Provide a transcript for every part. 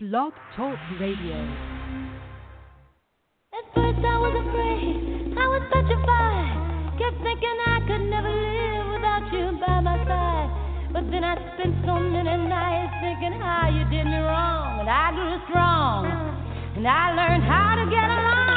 Blog Talk Radio. At first I was afraid, I was petrified. Kept thinking I could never live without you by my side. But then I spent so many nights thinking how you did me wrong, and I grew strong, and I learned how to get along.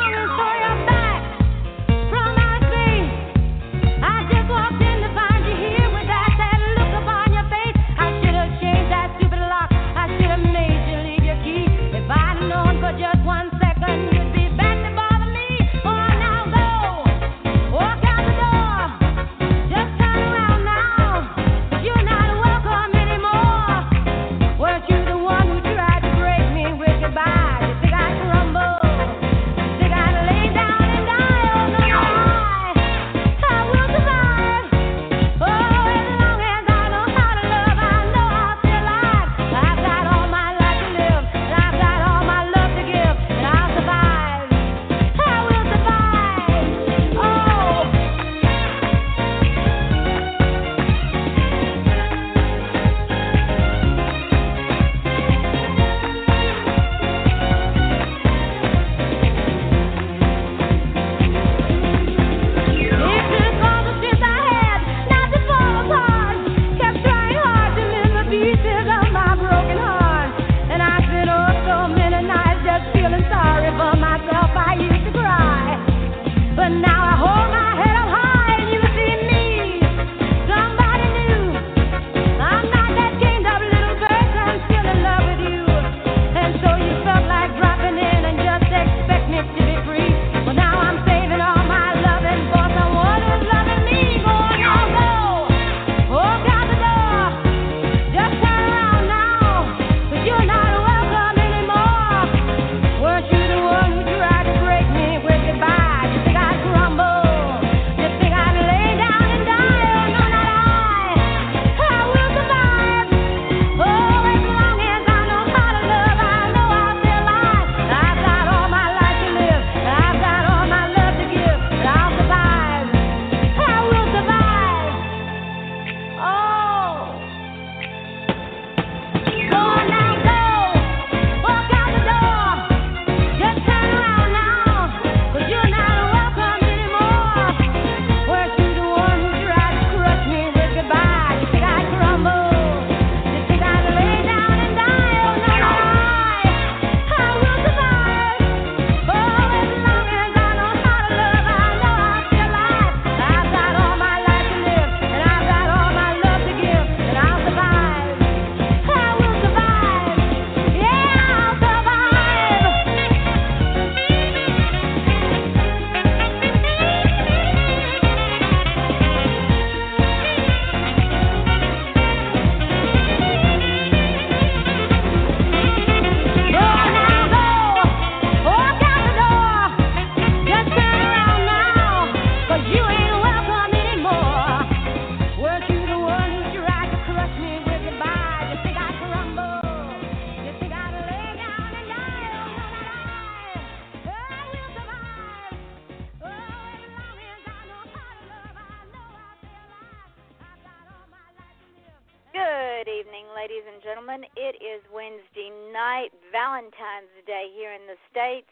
Valentine's Day here in the States,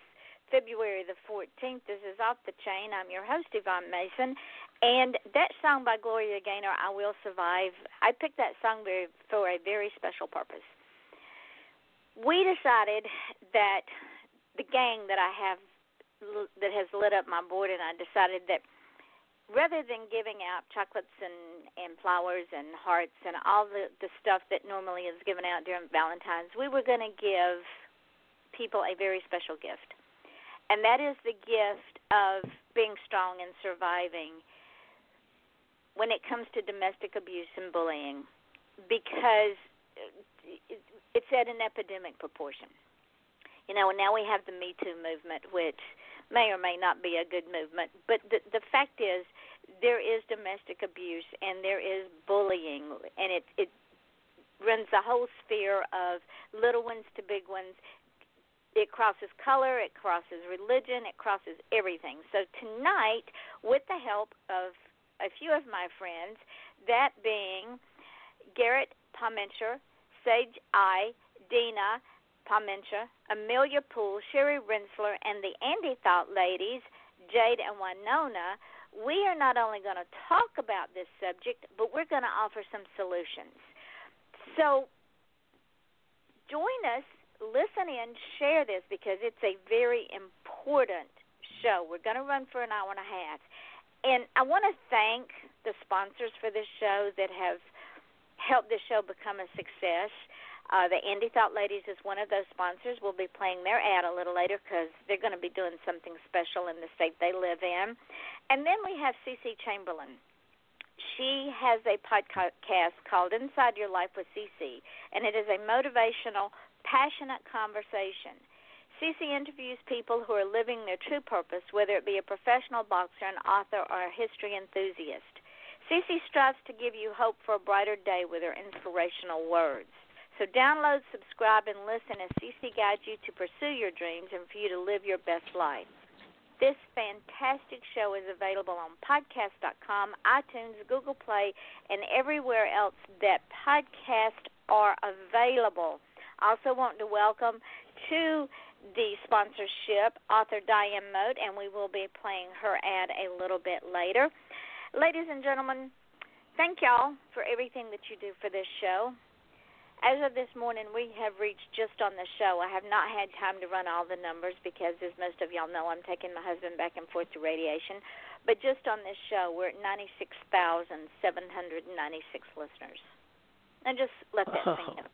February the 14th. This is Off the Chain. I'm your host, Yvonne Mason. And that song by Gloria Gaynor, I Will Survive, I picked that song very, for a very special purpose. We decided that the gang that I have that has lit up my board, and I decided that rather than giving out chocolates and and flowers and hearts and all the the stuff that normally is given out during Valentine's, we were going to give people a very special gift. And that is the gift of being strong and surviving when it comes to domestic abuse and bullying because it's at an epidemic proportion. You know, now we have the Me Too movement, which may or may not be a good movement, but the, the fact is there is domestic abuse and there is bullying, and it, it runs the whole sphere of little ones to big ones, it crosses color, it crosses religion, it crosses everything. So tonight, with the help of a few of my friends, that being Garrett Pomichter, Sage I, Deana Pomichter, Amelia Poole, Sherry Rentschler, and the Andy Thought ladies, Jade and Winona, we are not only going to talk about this subject, but we're going to offer some solutions. So join us listen in, share this because it's a very important show. We're going to run for an hour and a half. And I want to thank the sponsors for this show that have helped this show become a success. Uh, the Andy Thought Ladies is one of those sponsors. We'll be playing their ad a little later because they're going to be doing something special in the state they live in. And then we have CC Chamberlain. She has a podcast called Inside Your Life with CC, and it is a motivational, passionate conversation. CC interviews people who are living their true purpose, whether it be a professional boxer, an author, or a history enthusiast. CC strives to give you hope for a brighter day with her inspirational words. So download, subscribe, and listen as CC guides you to pursue your dreams and for you to live your best life. This fantastic show is available on podcast.com, iTunes, Google Play, and everywhere else that podcasts are available. I also want to welcome to the sponsorship author Diane Moat, and we will be playing her ad a little bit later. Ladies and gentlemen, thank y'all for everything that you do for this show. As of this morning, we have reached just on the show. I have not had time to run all the numbers because, as most of y'all know, I'm taking my husband back and forth to radiation. But just on this show, we're at 96,796 listeners. And just let that oh. sink in.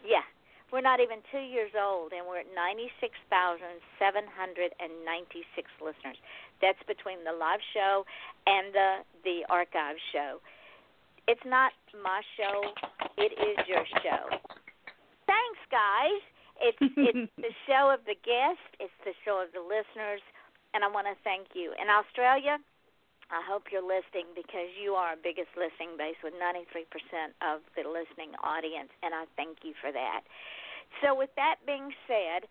Yeah. We're not even two years old, and we're at 96,796 listeners. That's between the live show and the the archive show. It's not my show. It is your show. Thanks, guys. It's it's the show of the guest. It's the show of the listeners, and I want to thank you. In Australia, I hope you're listening because you are our biggest listening base with 93% of the listening audience, and I thank you for that. So, with that being said,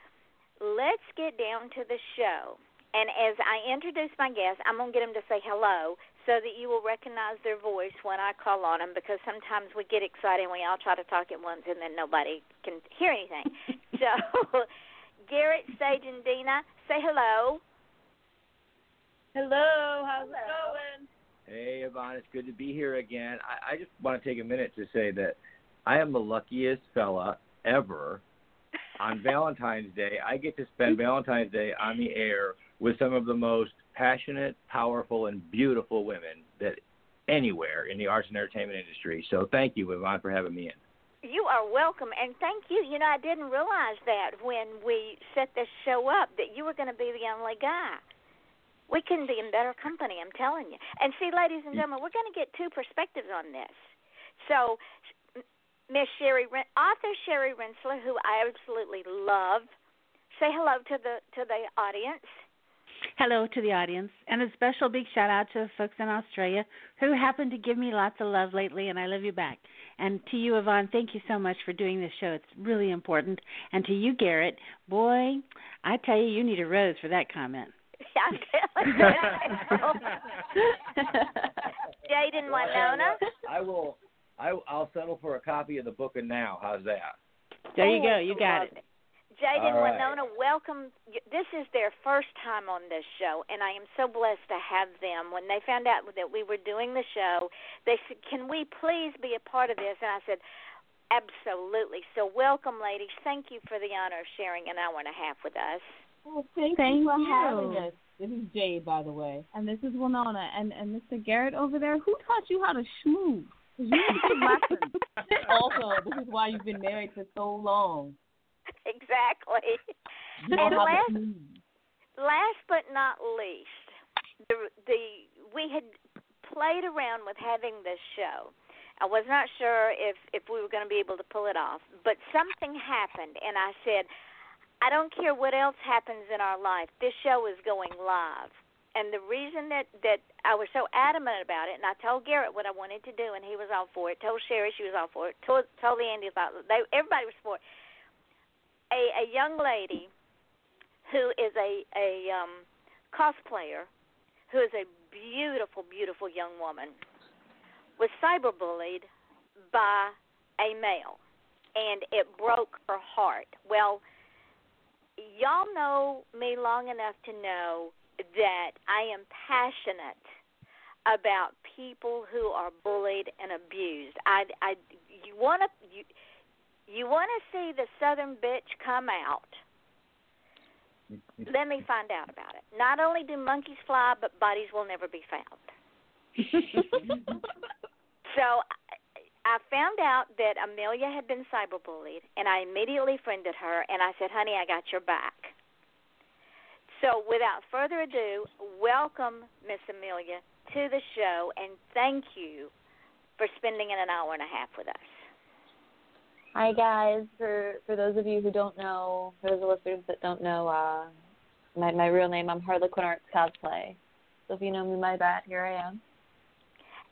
let's get down to the show. And as I introduce my guests, I'm going to get them to say hello so that you will recognize their voice when I call on them because sometimes we get excited and we all try to talk at once and then nobody can hear anything. so, Garrett, Sage, and Dina, say hello. Hello, how's hello. it going? Hey, Yvonne, it's good to be here again. I, I just want to take a minute to say that I am the luckiest fella ever on Valentine's Day. I get to spend Valentine's Day on the air with some of the most passionate, powerful, and beautiful women that anywhere in the arts and entertainment industry. So thank you, Yvonne, for having me in. You are welcome, and thank you. You know, I didn't realize that when we set this show up that you were going to be the only guy. We couldn't be in better company, I'm telling you. And see, ladies and gentlemen, we're going to get two perspectives on this. So, Miss Sherry, author Sherry Rentschler, who I absolutely love, say hello to the to the audience. Hello to the audience, and a special big shout out to the folks in Australia who happen to give me lots of love lately, and I love you back. And to you, Yvonne, thank you so much for doing this show. It's really important. And to you, Garrett, boy, I tell you, you need a rose for that comment. Jaden Winona. I will. I, I'll settle for a copy of the book and now. How's that? There you oh, go. You got it. Jaden right. Winona, welcome. This is their first time on this show, and I am so blessed to have them. When they found out that we were doing the show, they said, "Can we please be a part of this?" And I said, "Absolutely." So, welcome, ladies. Thank you for the honor of sharing an hour and a half with us. Well, thank, thank you for having us. This is Jade, by the way, and this is Winona, and and Mr. Garrett over there. Who taught you how to schmooze? You need some lessons. also, this is why you've been married for so long. exactly. and last, last but not least, the the we had played around with having this show. I was not sure if if we were going to be able to pull it off, but something happened, and I said, I don't care what else happens in our life. This show is going live. And the reason that that I was so adamant about it, and I told Garrett what I wanted to do, and he was all for it. Told Sherry she was all for it. Told told the Andy about. They everybody was for it a, a young lady who is a a um, cosplayer, who is a beautiful, beautiful young woman, was cyberbullied by a male, and it broke her heart. Well, y'all know me long enough to know that I am passionate about people who are bullied and abused. I, I, you want to you, you want to see the southern bitch come out. Let me find out about it. Not only do monkeys fly, but bodies will never be found. so I found out that Amelia had been cyberbullied, and I immediately friended her, and I said, "Honey, I got your back." So, without further ado, welcome Miss Amelia to the show, and thank you for spending an hour and a half with us. Hi guys. For for those of you who don't know, for those listeners that don't know, uh, my my real name, I'm Harlequin Arts Cosplay. So if you know me by that, here I am.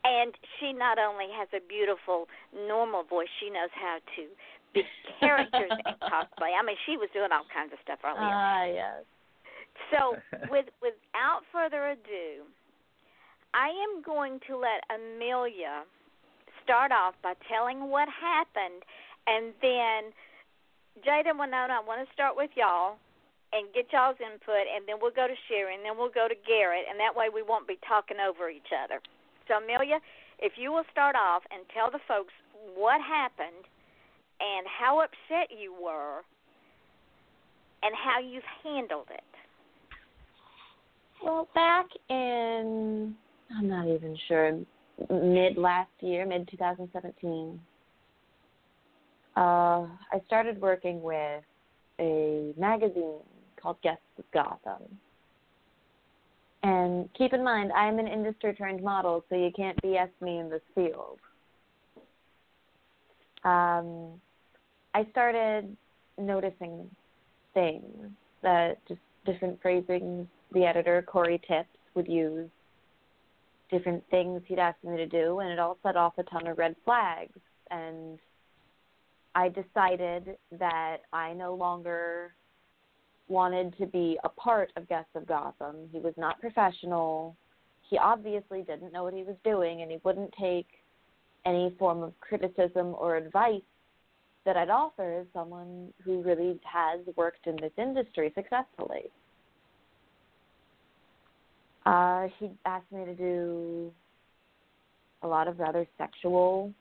And she not only has a beautiful normal voice, she knows how to be characters in cosplay. I mean, she was doing all kinds of stuff earlier. Ah, uh, yes. So, with without further ado, I am going to let Amelia start off by telling what happened, and then Jada and Winona, I want to start with y'all and get y'all's input, and then we'll go to Sherry, and then we'll go to Garrett, and that way we won't be talking over each other. So, Amelia, if you will start off and tell the folks what happened and how upset you were and how you've handled it. Well, back in, I'm not even sure, mid last year, mid 2017, uh, I started working with a magazine called Guests of Gotham. And keep in mind, I'm an industry trained model, so you can't BS me in this field. Um, I started noticing things that just different phrasings the editor, Corey Tips, would use, different things he'd ask me to do, and it all set off a ton of red flags. And I decided that I no longer wanted to be a part of Guests of Gotham. He was not professional. He obviously didn't know what he was doing, and he wouldn't take any form of criticism or advice that I'd offer as someone who really has worked in this industry successfully. Uh, he asked me to do a lot of rather sexual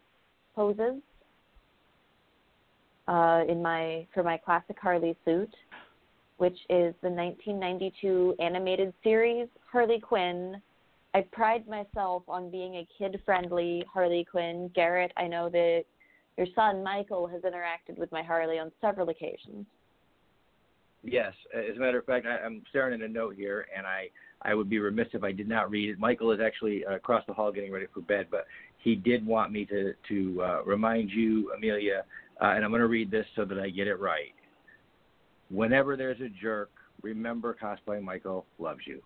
poses uh, in my for my classic Harley suit which is the 1992 animated series Harley Quinn. I pride myself on being a kid friendly Harley Quinn. Garrett, I know that your son Michael has interacted with my Harley on several occasions. Yes, as a matter of fact, I, I'm staring at a note here, and I I would be remiss if I did not read it. Michael is actually uh, across the hall getting ready for bed, but he did want me to to uh, remind you, Amelia, uh, and I'm going to read this so that I get it right whenever there's a jerk, remember cosplay Michael loves you.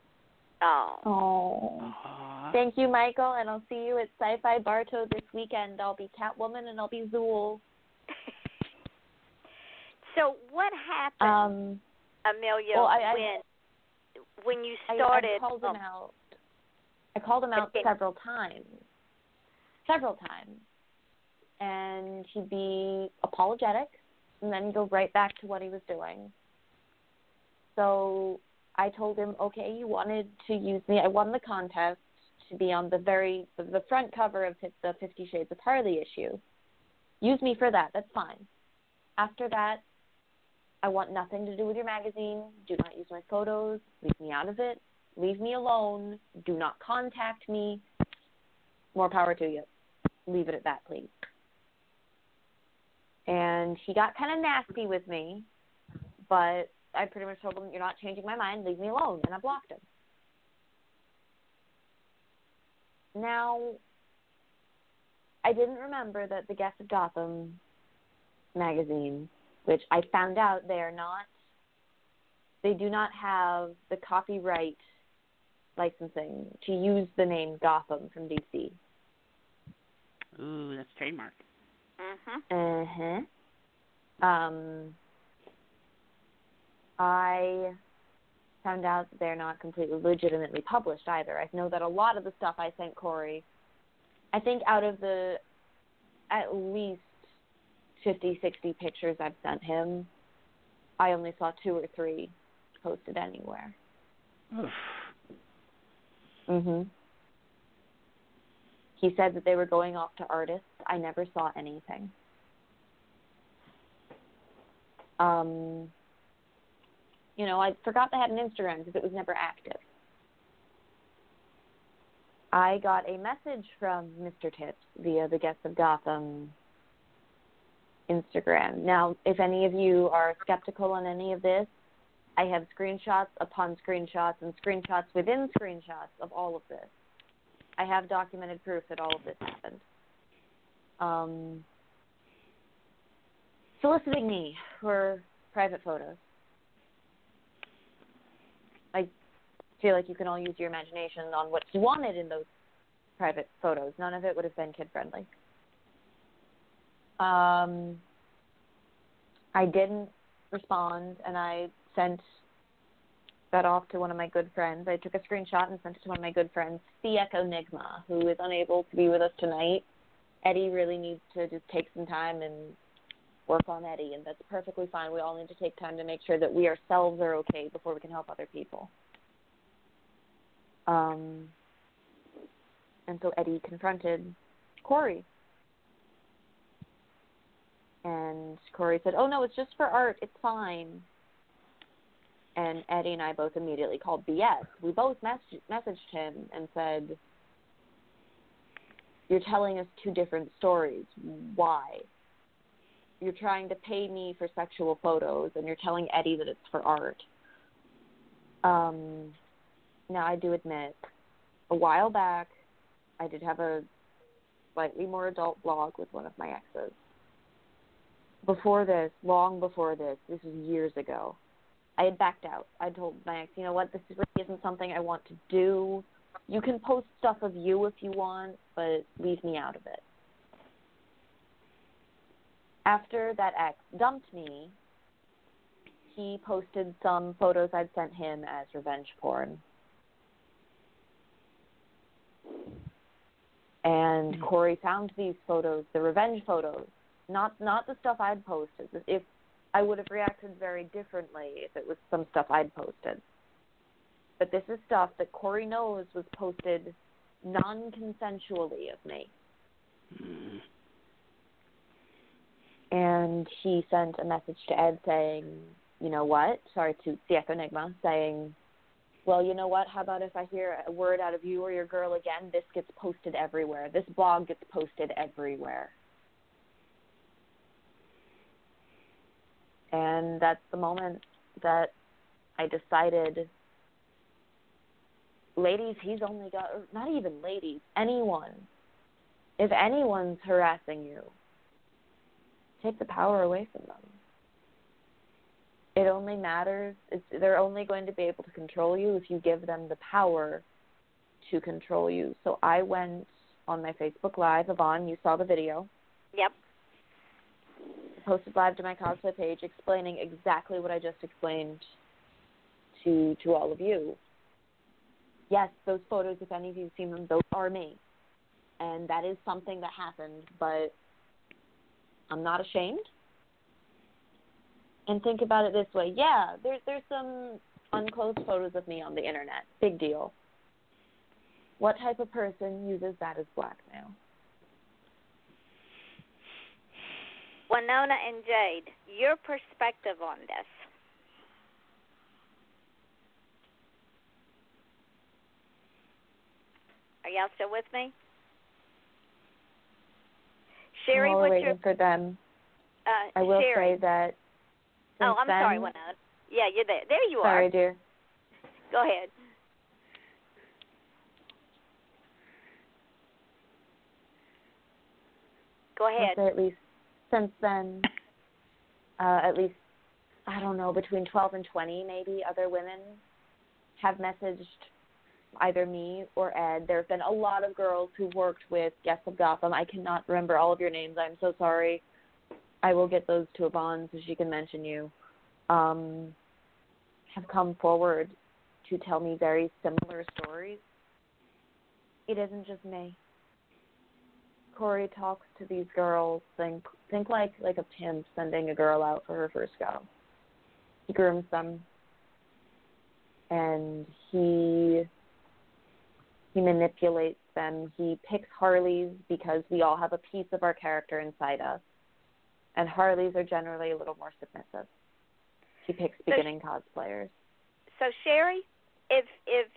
Oh. Oh. Thank you, Michael, and I'll see you at Sci-Fi Bartow this weekend. I'll be Catwoman and I'll be Zuul. so what happened, um, Amelia, well, I, when when you started? I, I called him out. I called him out okay. several times. Several times. And he'd be apologetic and then go right back to what he was doing. So I told him, okay, you wanted to use me. I won the contest to be on the very the front cover of the Fifty Shades of Harley issue. Use me for that. That's fine. After that, I want nothing to do with your magazine. Do not use my photos. Leave me out of it. Leave me alone. Do not contact me. More power to you. Leave it at that, please and he got kind of nasty with me, but I pretty much told him, "You're not changing my mind. Leave me alone," and I blocked him. Now, I didn't remember that the Guest of Gotham magazine, which I found out they are not, they do not have the copyright licensing to use the name Gotham from DC. Ooh, that's trademark. Mhm. Uh-huh. Um, I found out that they're not completely legitimately published either. I know that a lot of the stuff I sent Corey, I think out of the at least 50, 60 pictures I've sent him, I only saw two or three posted anywhere. Oof. Mhm. He said that they were going off to artists. I never saw anything. Um, you know, I forgot they had an Instagram because it was never active. I got a message from Mr. Tips via the Guests of Gotham Instagram. Now, if any of you are skeptical on any of this, I have screenshots upon screenshots and screenshots within screenshots of all of this. I have documented proof that all of this happened. Um, soliciting me for private photos. I feel like you can all use your imagination on what's wanted in those private photos. None of it would have been kid friendly. Um, I didn't respond, and I sent that off to one of my good friends. I took a screenshot and sent it to one of my good friends, The Echo Nigma, who is unable to be with us tonight. Eddie really needs to just take some time and work on Eddie, and that's perfectly fine. We all need to take time to make sure that we ourselves are okay before we can help other people. Um, and so Eddie confronted Corey. And Corey said, Oh, no, it's just for art. It's fine. And Eddie and I both immediately called BS. We both mess- messaged him and said, You're telling us two different stories. Why? You're trying to pay me for sexual photos, and you're telling Eddie that it's for art. Um, now, I do admit, a while back, I did have a slightly more adult blog with one of my exes. Before this, long before this, this was years ago, I had backed out. I told my ex, you know what, this really isn't something I want to do. You can post stuff of you if you want, but leave me out of it. After that ex dumped me, he posted some photos I'd sent him as revenge porn. And mm. Corey found these photos, the revenge photos, not not the stuff I'd posted. If I would have reacted very differently if it was some stuff I'd posted. But this is stuff that Corey knows was posted non consensually of me. And he sent a message to Ed saying, you know what? Sorry to the Echo Enigma, saying, well, you know what? How about if I hear a word out of you or your girl again, this gets posted everywhere. This blog gets posted everywhere. And that's the moment that I decided, ladies, he's only got, not even ladies, anyone. If anyone's harassing you, take the power away from them. It only matters, it's, they're only going to be able to control you if you give them the power to control you. So I went on my Facebook Live, Yvonne, you saw the video. Yep. posted live to my cosplay page explaining exactly what I just explained to to all of you. Yes, those photos, if any of you've seen them, those are me. And that is something that happened, but I'm not ashamed. And think about it this way. Yeah, there's there's some unclosed photos of me on the internet. Big deal. What type of person uses that as blackmail? Winona and Jade, your perspective on this. Are y'all still with me? Sherry, we're what's waiting your for them, uh, I will Sherry? say that. Oh, I'm sorry, then- Winona. Yeah, you're there. There you Sorry, are. Sorry, dear. Go ahead. Go ahead. at least since then, uh, at least I don't know between twelve and twenty, maybe other women have messaged either me or Ed. There have been a lot of girls who worked with Guests of Gotham. I cannot remember all of your names. I'm so sorry. I will get those to Yvonne so she can mention you. Um, have come forward to tell me very similar stories. It isn't just me. Corey talks to these girls. Think think like like a pimp sending a girl out for her first go. he grooms them, and he he manipulates them. He picks Harleys because we all have a piece of our character inside us, and Harleys are generally a little more submissive. He picks beginning so, cosplayers. So Sherry, if if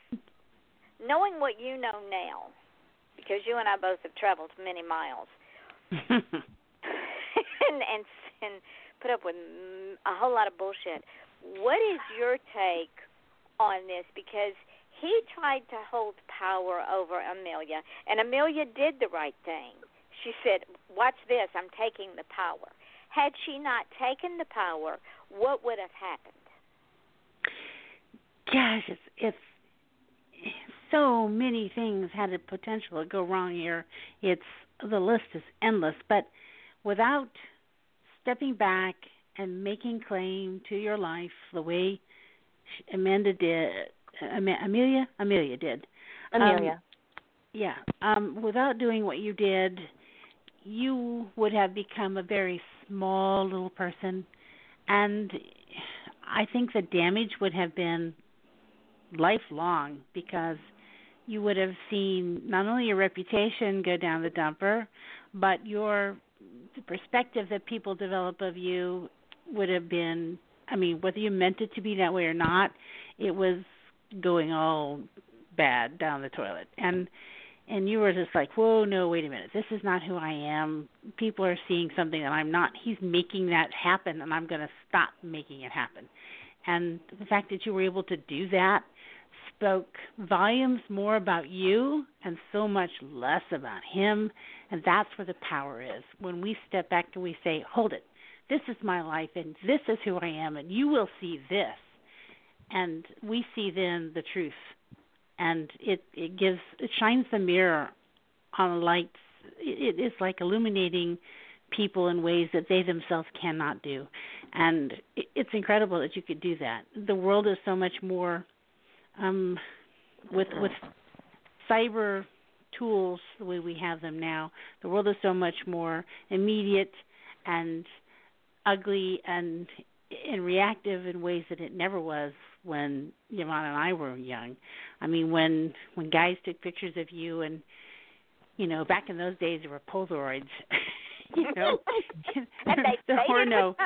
knowing what you know now, because you and I both have traveled many miles, and and and put up with a whole lot of bullshit. What is your take on this? Because he tried to hold power over Amelia, and Amelia did the right thing. She said, "Watch this, I'm taking the power." Had she not taken the power, what would have happened? Gosh, it's it's so many things had the potential to go wrong here. It's the list is endless, but without stepping back and making claim to your life the way Amanda did, Amelia, Amelia did. Amelia. Um, yeah. Um, without doing what you did, you would have become a very small little person, and I think the damage would have been lifelong because you would have seen not only your reputation go down the dumper, but your the perspective that people develop of you would have been I mean, whether you meant it to be that way or not, it was going all bad down the toilet. And and you were just like, Whoa, no, wait a minute, this is not who I am. People are seeing something that I'm not. He's making that happen and I'm gonna stop making it happen. And the fact that you were able to do that spoke volumes more about you and so much less about him. And that's where the power is. When we step back and we say, hold it, this is my life and this is who I am, and you will see this. And we see then the truth. And it, it gives, it shines the mirror on lights. It, it is like illuminating people in ways that they themselves cannot do. And it's incredible that you could do that. The world is so much more um, with with cyber tools the way we have them now, the world is so much more immediate and ugly and and reactive in ways that it never was when Yvonne and I were young. I mean, when when guys took pictures of you, and you know, back in those days there were Polaroids. you know, and they there were no.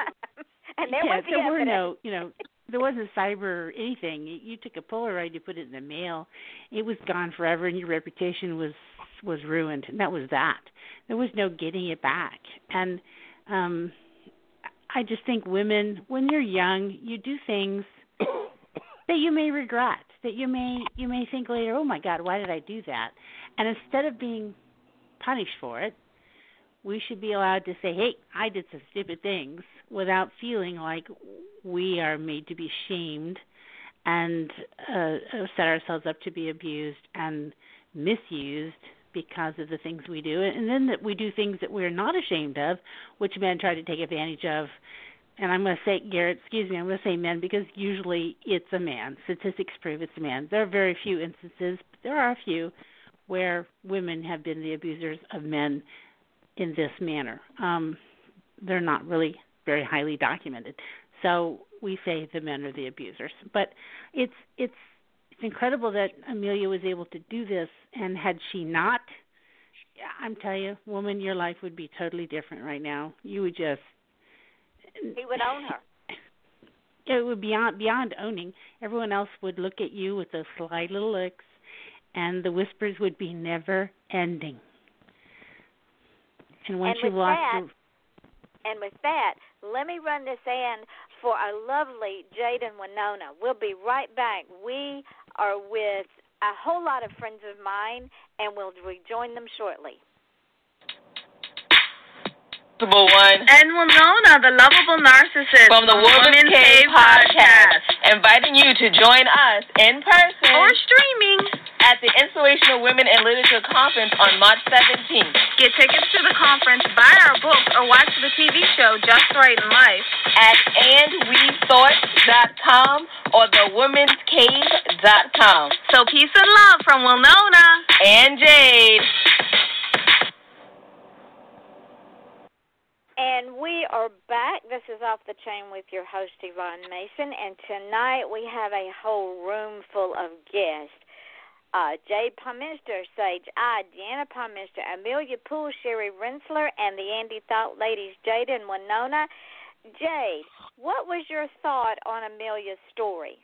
and there yeah, was the there were no, you know, there wasn't cyber or anything. You, you took a Polaroid, you put it in the mail, it was gone forever, and your reputation was was ruined. And that was that. There was no getting it back. And um I just think women, when you're young, you do things that you may regret, that you may you may think later, oh my God, why did I do that? And instead of being punished for it, we should be allowed to say, hey, I did some stupid things without feeling like we are made to be shamed and uh, set ourselves up to be abused and misused because of the things we do, and then that we do things that we're not ashamed of, which men try to take advantage of. And I'm going to say, Garrett, excuse me, I'm going to say men because usually it's a man. Statistics prove it's a man. There are very few instances, but there are a few where women have been the abusers of men in this manner. Um, they're not really very highly documented. So we say the men are the abusers. But it's it's it's incredible that Amelia was able to do this and had she not I'm telling you, woman, your life would be totally different right now. You would just He would own her. It would be beyond beyond owning. Everyone else would look at you with those sly little looks and the whispers would be never ending. And once and you lost that, your and with that, let me run this in for our lovely Jade and Winona. We'll be right back. We are with a whole lot of friends of mine, and we'll rejoin them shortly. One. And Winona, the lovable narcissist from the Woman's, Woman's Cave, Cave podcast, inviting you to join us in person or streaming at the Inspirational Women in Literature Conference on March 17th. Get tickets to the conference, buy our books, or watch the TV show Just Right in Life at andwethoughts.com or thewomenscave.com. So peace and love from Winona and Jade. And we are back. This is Off the Chain with your host, Yvonne Mason. And tonight we have a whole room full of guests. Uh, Jade Pomichter, Sage I, Deana Pomichter, Amelia Poole, Sherry Rentschler, and the Andy Thought ladies, Jade and Winona. Jade, what was your thought on Amelia's story?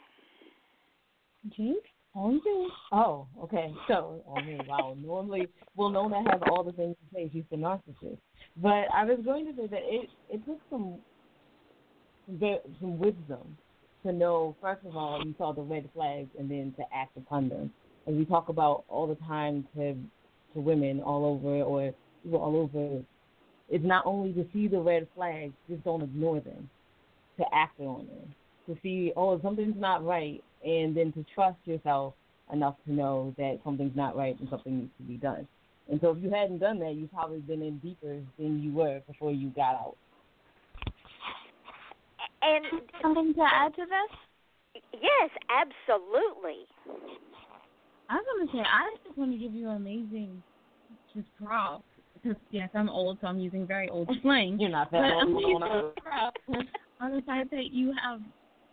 Jade? On you. Oh, okay. So, I mean, wow. Normally, well, Nona has all the things to say. She's the narcissist. But I was going to say that it it took some some wisdom to know. First of all, you saw the red flags, and then to act upon them. And we talk about all the time to to women all over or people all over. It's not only to see the red flags, just don't ignore them. To act on them. To see, oh, something's not right, and then to trust yourself enough to know that something's not right and something needs to be done. And so if you hadn't done that, you've probably been in deeper than you were before you got out. And something to add to this? Yes, absolutely. I was going to say, I just want to give you an amazing just props. Because, yes, I'm old, so I'm using very old slang. You're not that old. on the fact that you have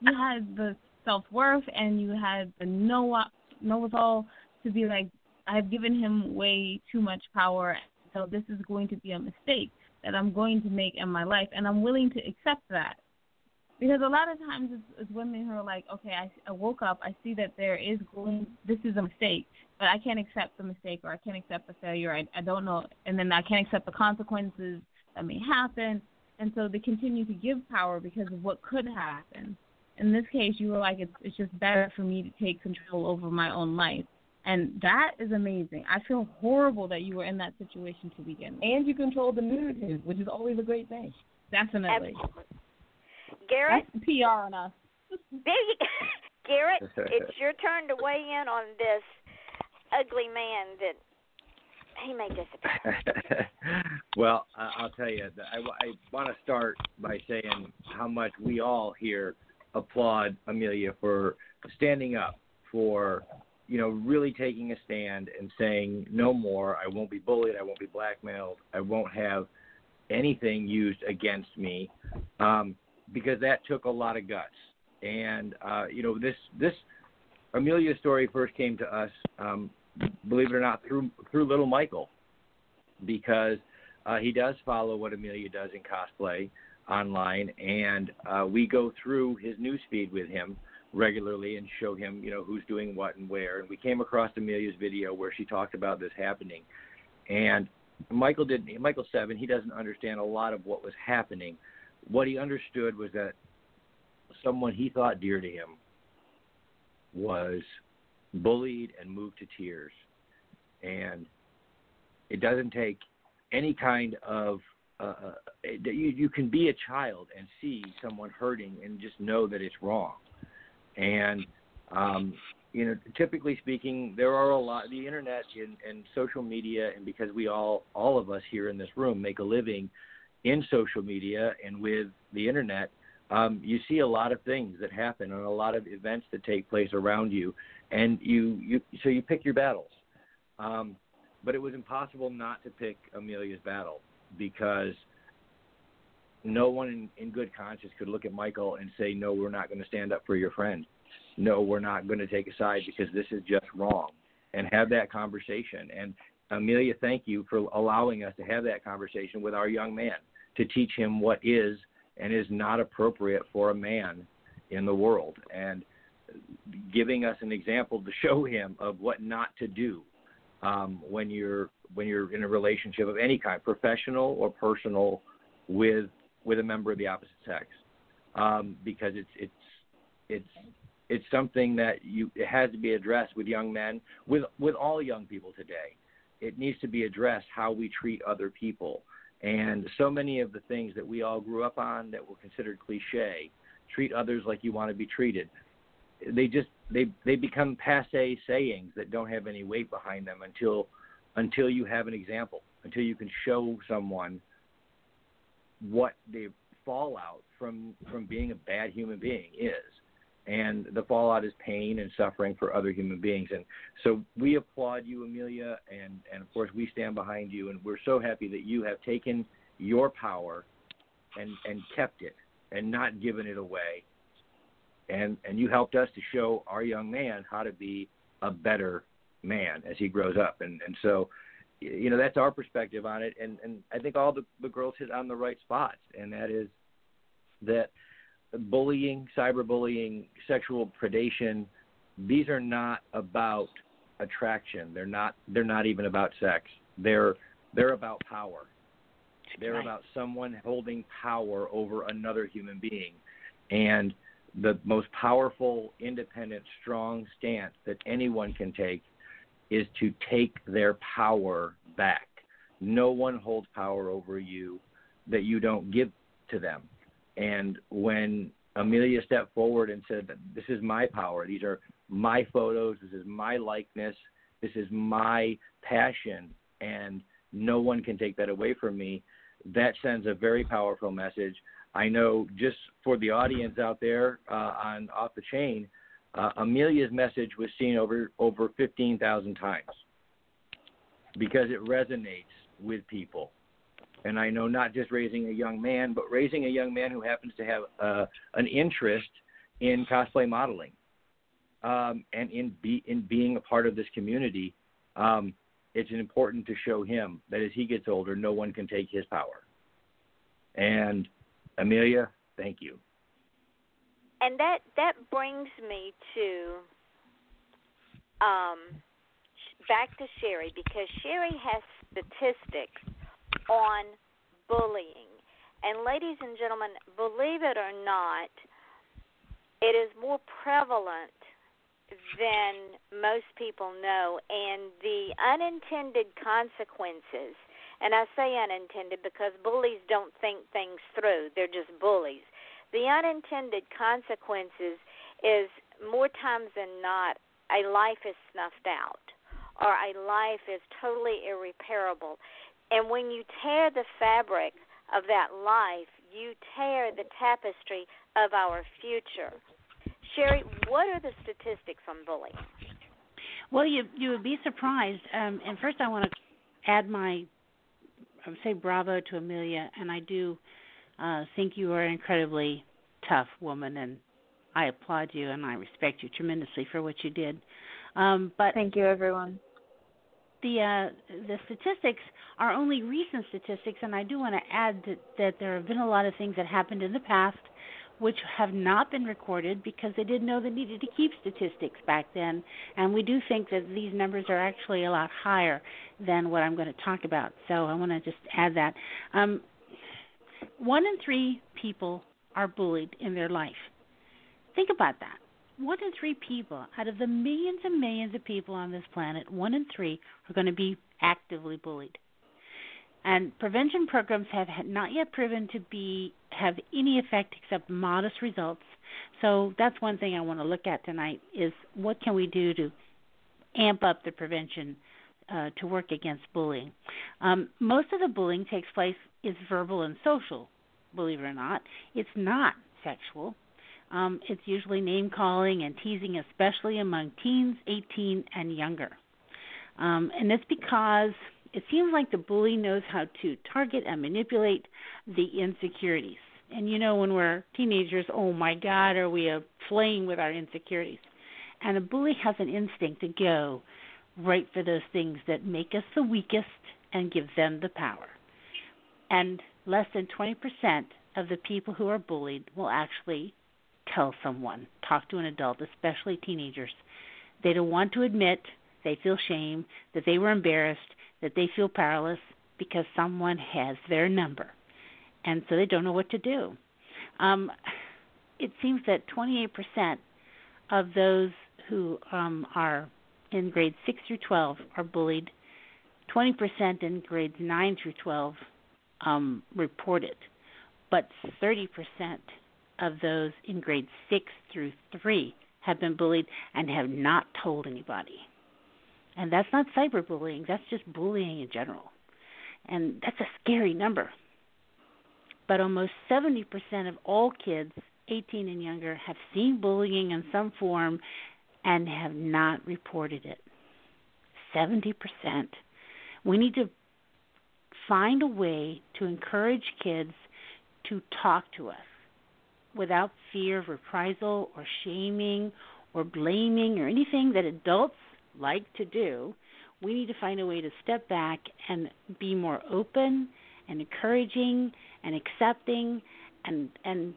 you had the self worth and you had the know know all to be like, I've given him way too much power, so this is going to be a mistake that I'm going to make in my life, and I'm willing to accept that. Because a lot of times it's, it's women who are like, okay, I, I woke up, I see that there is going, this is a mistake, but I can't accept the mistake or I can't accept the failure. I, I don't know, and then I can't accept the consequences that may happen, and so they continue to give power because of what could happen. In this case, you were like, it's, it's just better for me to take control over my own life. And that is amazing. I feel horrible that you were in that situation to begin with. And you control the narrative, which is always a great thing. Definitely. Absolutely. Garrett? That's PR on us. Garrett, it's your turn to weigh in on this ugly man that he may disappear. well, I'll tell you, I, I want to start by saying how much we all here applaud Amelia for standing up, for you know really taking a stand and saying no more. I won't be bullied. I won't be blackmailed. I won't have anything used against me, um, because that took a lot of guts. And uh, you know this this Amelia's story first came to us, um, believe it or not, through through Little Michael, because uh, he does follow what Amelia does in cosplay online, and uh, we go through his newsfeed with him regularly and show him, you know, who's doing what and where. And we came across Amelia's video where she talked about this happening, and Michael didn't. Michael Seven, he doesn't understand a lot of what was happening. What he understood was that someone he thought dear to him was bullied and moved to tears, and it doesn't take any kind of uh, uh you you can be a child and see someone hurting and just know that it's wrong. And um, you know, typically speaking, there are a lot. The internet and, and social media, and because we all, all of us here in this room, make a living in social media and with the internet, um, you see a lot of things that happen and a lot of events that take place around you, and you, you so you pick your battles. Um, but it was impossible not to pick Amelia's battle because no one in, in good conscience could look at Michael and say, no, we're not going to stand up for your friend. No, we're not going to take a side because this is just wrong. And have that conversation. And Amelia, thank you for allowing us to have that conversation with our young man to teach him what is and is not appropriate for a man in the world. And giving us an example to show him of what not to do um, when you're when you're in a relationship of any kind, professional or personal, with with a member of the opposite sex, um, because it's it's it's it's something that you it has to be addressed with young men, with with all young people today. It needs to be addressed how we treat other people, and so many of the things that we all grew up on that were considered cliche, treat others like you want to be treated. They just they they become passe sayings that don't have any weight behind them until until you have an example, until you can show someone what the fallout from from being a bad human being is and the fallout is pain and suffering for other human beings and so we applaud you amelia and and of course we stand behind you and we're so happy that you have taken your power and and kept it and not given it away. And and you helped us to show our young man how to be a better man as he grows up. And and so you know that's our perspective on it and and I think all the the girls hit on the right spots and that is that bullying, cyberbullying, sexual predation, these are not about attraction. They're not they're not even about sex. They're they're about power. They're Right. about someone holding power over another human being. And the most powerful, independent, strong stance that anyone can take is to take their power back. No one holds power over you that you don't give to them. And when Amelia stepped forward and said, This is my power, these are my photos, this is my likeness, this is my passion, and no one can take that away from me, that sends a very powerful message. I know just for the audience out there uh, on Off the Chain, uh, Amelia's message was seen over over 15,000 times because it resonates with people. And I know not just raising a young man, but raising a young man who happens to have uh, an interest in cosplay modeling um, and in be in being a part of this community. Um, it's important to show him that as he gets older, no one can take his power. And Amelia, thank you. And that that brings me to um back to Sherry because Sherry has statistics on bullying. And ladies and gentlemen, believe it or not, it is more prevalent than most people know and the unintended consequences and I say unintended because bullies don't think things through. They're just bullies. The unintended consequences is more times than not a life is snuffed out or a life is totally irreparable. And when you tear the fabric of that life, you tear the tapestry of our future. Sherry, what are the statistics on bullying? Well, you you would be surprised. Um, and first, I want to add my I would say bravo to Amelia, and I do uh, think you are an incredibly tough woman, and I applaud you and I respect you tremendously for what you did. Um, but Thank you, everyone. the uh, the statistics are only recent statistics, and I do want to add that, that there have been a lot of things that happened in the past which have not been recorded because they didn't know they needed to keep statistics back then. And we do think that these numbers are actually a lot higher than what I'm going to talk about. So I want to just add that. Um, one in three people are bullied in their life. Think about that. One in three people, out of the millions and millions of people on this planet, one in three are going to be actively bullied. And prevention programs have not yet proven to be have any effect except modest results. So that's one thing I want to look at tonight is what can we do to amp up the prevention uh, to work against bullying. Um, most of the bullying takes place is verbal and social, believe it or not. It's not sexual. Um, it's usually name calling and teasing, especially among teens, 18 and younger. Um, and it's because it seems like the bully knows how to target and manipulate the insecurities. And you know, when we're teenagers, oh my God, are we playing with our insecurities? And a bully has an instinct to go right for those things that make us the weakest and give them the power. And less than 20% of the people who are bullied will actually tell someone, talk to an adult, especially teenagers. They don't want to admit, they feel shame, that they were embarrassed, that they feel powerless because someone has their number. And so they don't know what to do. Um, it seems that 28% of those who um, are in grades 6 through 12 are bullied. 20% in grades 9 through 12 um, report it, but 30% of those in grades 6 through 3 have been bullied and have not told anybody. And that's not cyberbullying, that's just bullying in general. And that's a scary number. But almost 70% of all kids 18 and younger have seen bullying in some form and have not reported it. 70%. We need to find a way to encourage kids to talk to us without fear of reprisal or shaming or blaming or anything that adults like to do, we need to find a way to step back and be more open and encouraging and accepting and and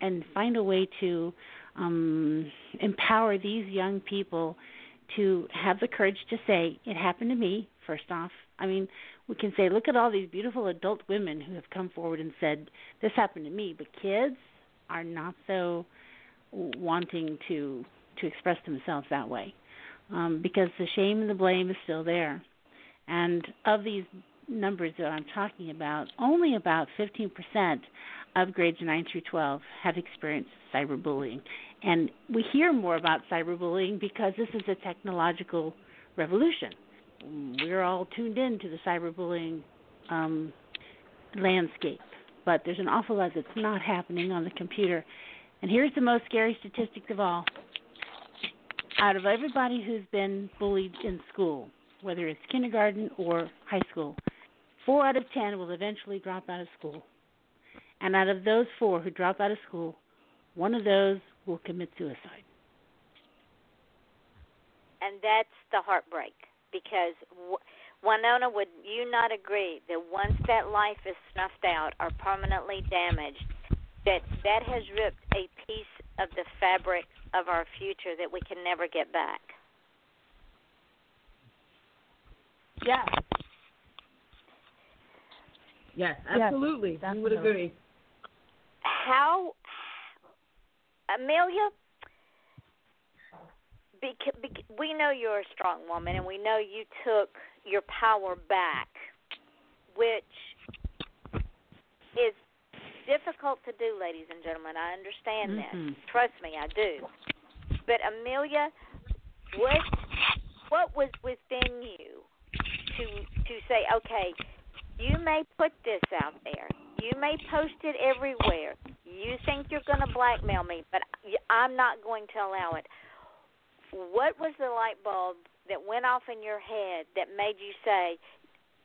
and find a way to um, empower these young people to have the courage to say it happened to me first off. I mean we can say look at all these beautiful adult women who have come forward and said this happened to me but kids are not so wanting to to express themselves that way um, because the shame and the blame is still there and of these numbers that I'm talking about, only about 15% of grades 9 through 12 have experienced cyberbullying. And we hear more about cyberbullying because this is a technological revolution. We're all tuned in to the cyberbullying um, landscape, but there's an awful lot that's not happening on the computer. And here's the most scary statistic of all. Out of everybody who's been bullied in school, whether it's kindergarten or high school, four out of ten will eventually drop out of school. And out of those four who drop out of school, one of those will commit suicide. And that's the heartbreak because Winona, would you not agree that once that life is snuffed out or permanently damaged, that that has ripped a piece of the fabric of our future that we can never get back? Yes. Yes, absolutely. Yes, we would agree. How, Amelia? Because, because we know you're a strong woman, and we know you took your power back, which is difficult to do, ladies and gentlemen. I understand mm-hmm. this. Trust me, I do. But Amelia, what what was within you to to say, okay, you may put this out there. You may post it everywhere. You think you're going to blackmail me, but I'm not going to allow it. What was the light bulb that went off in your head that made you say,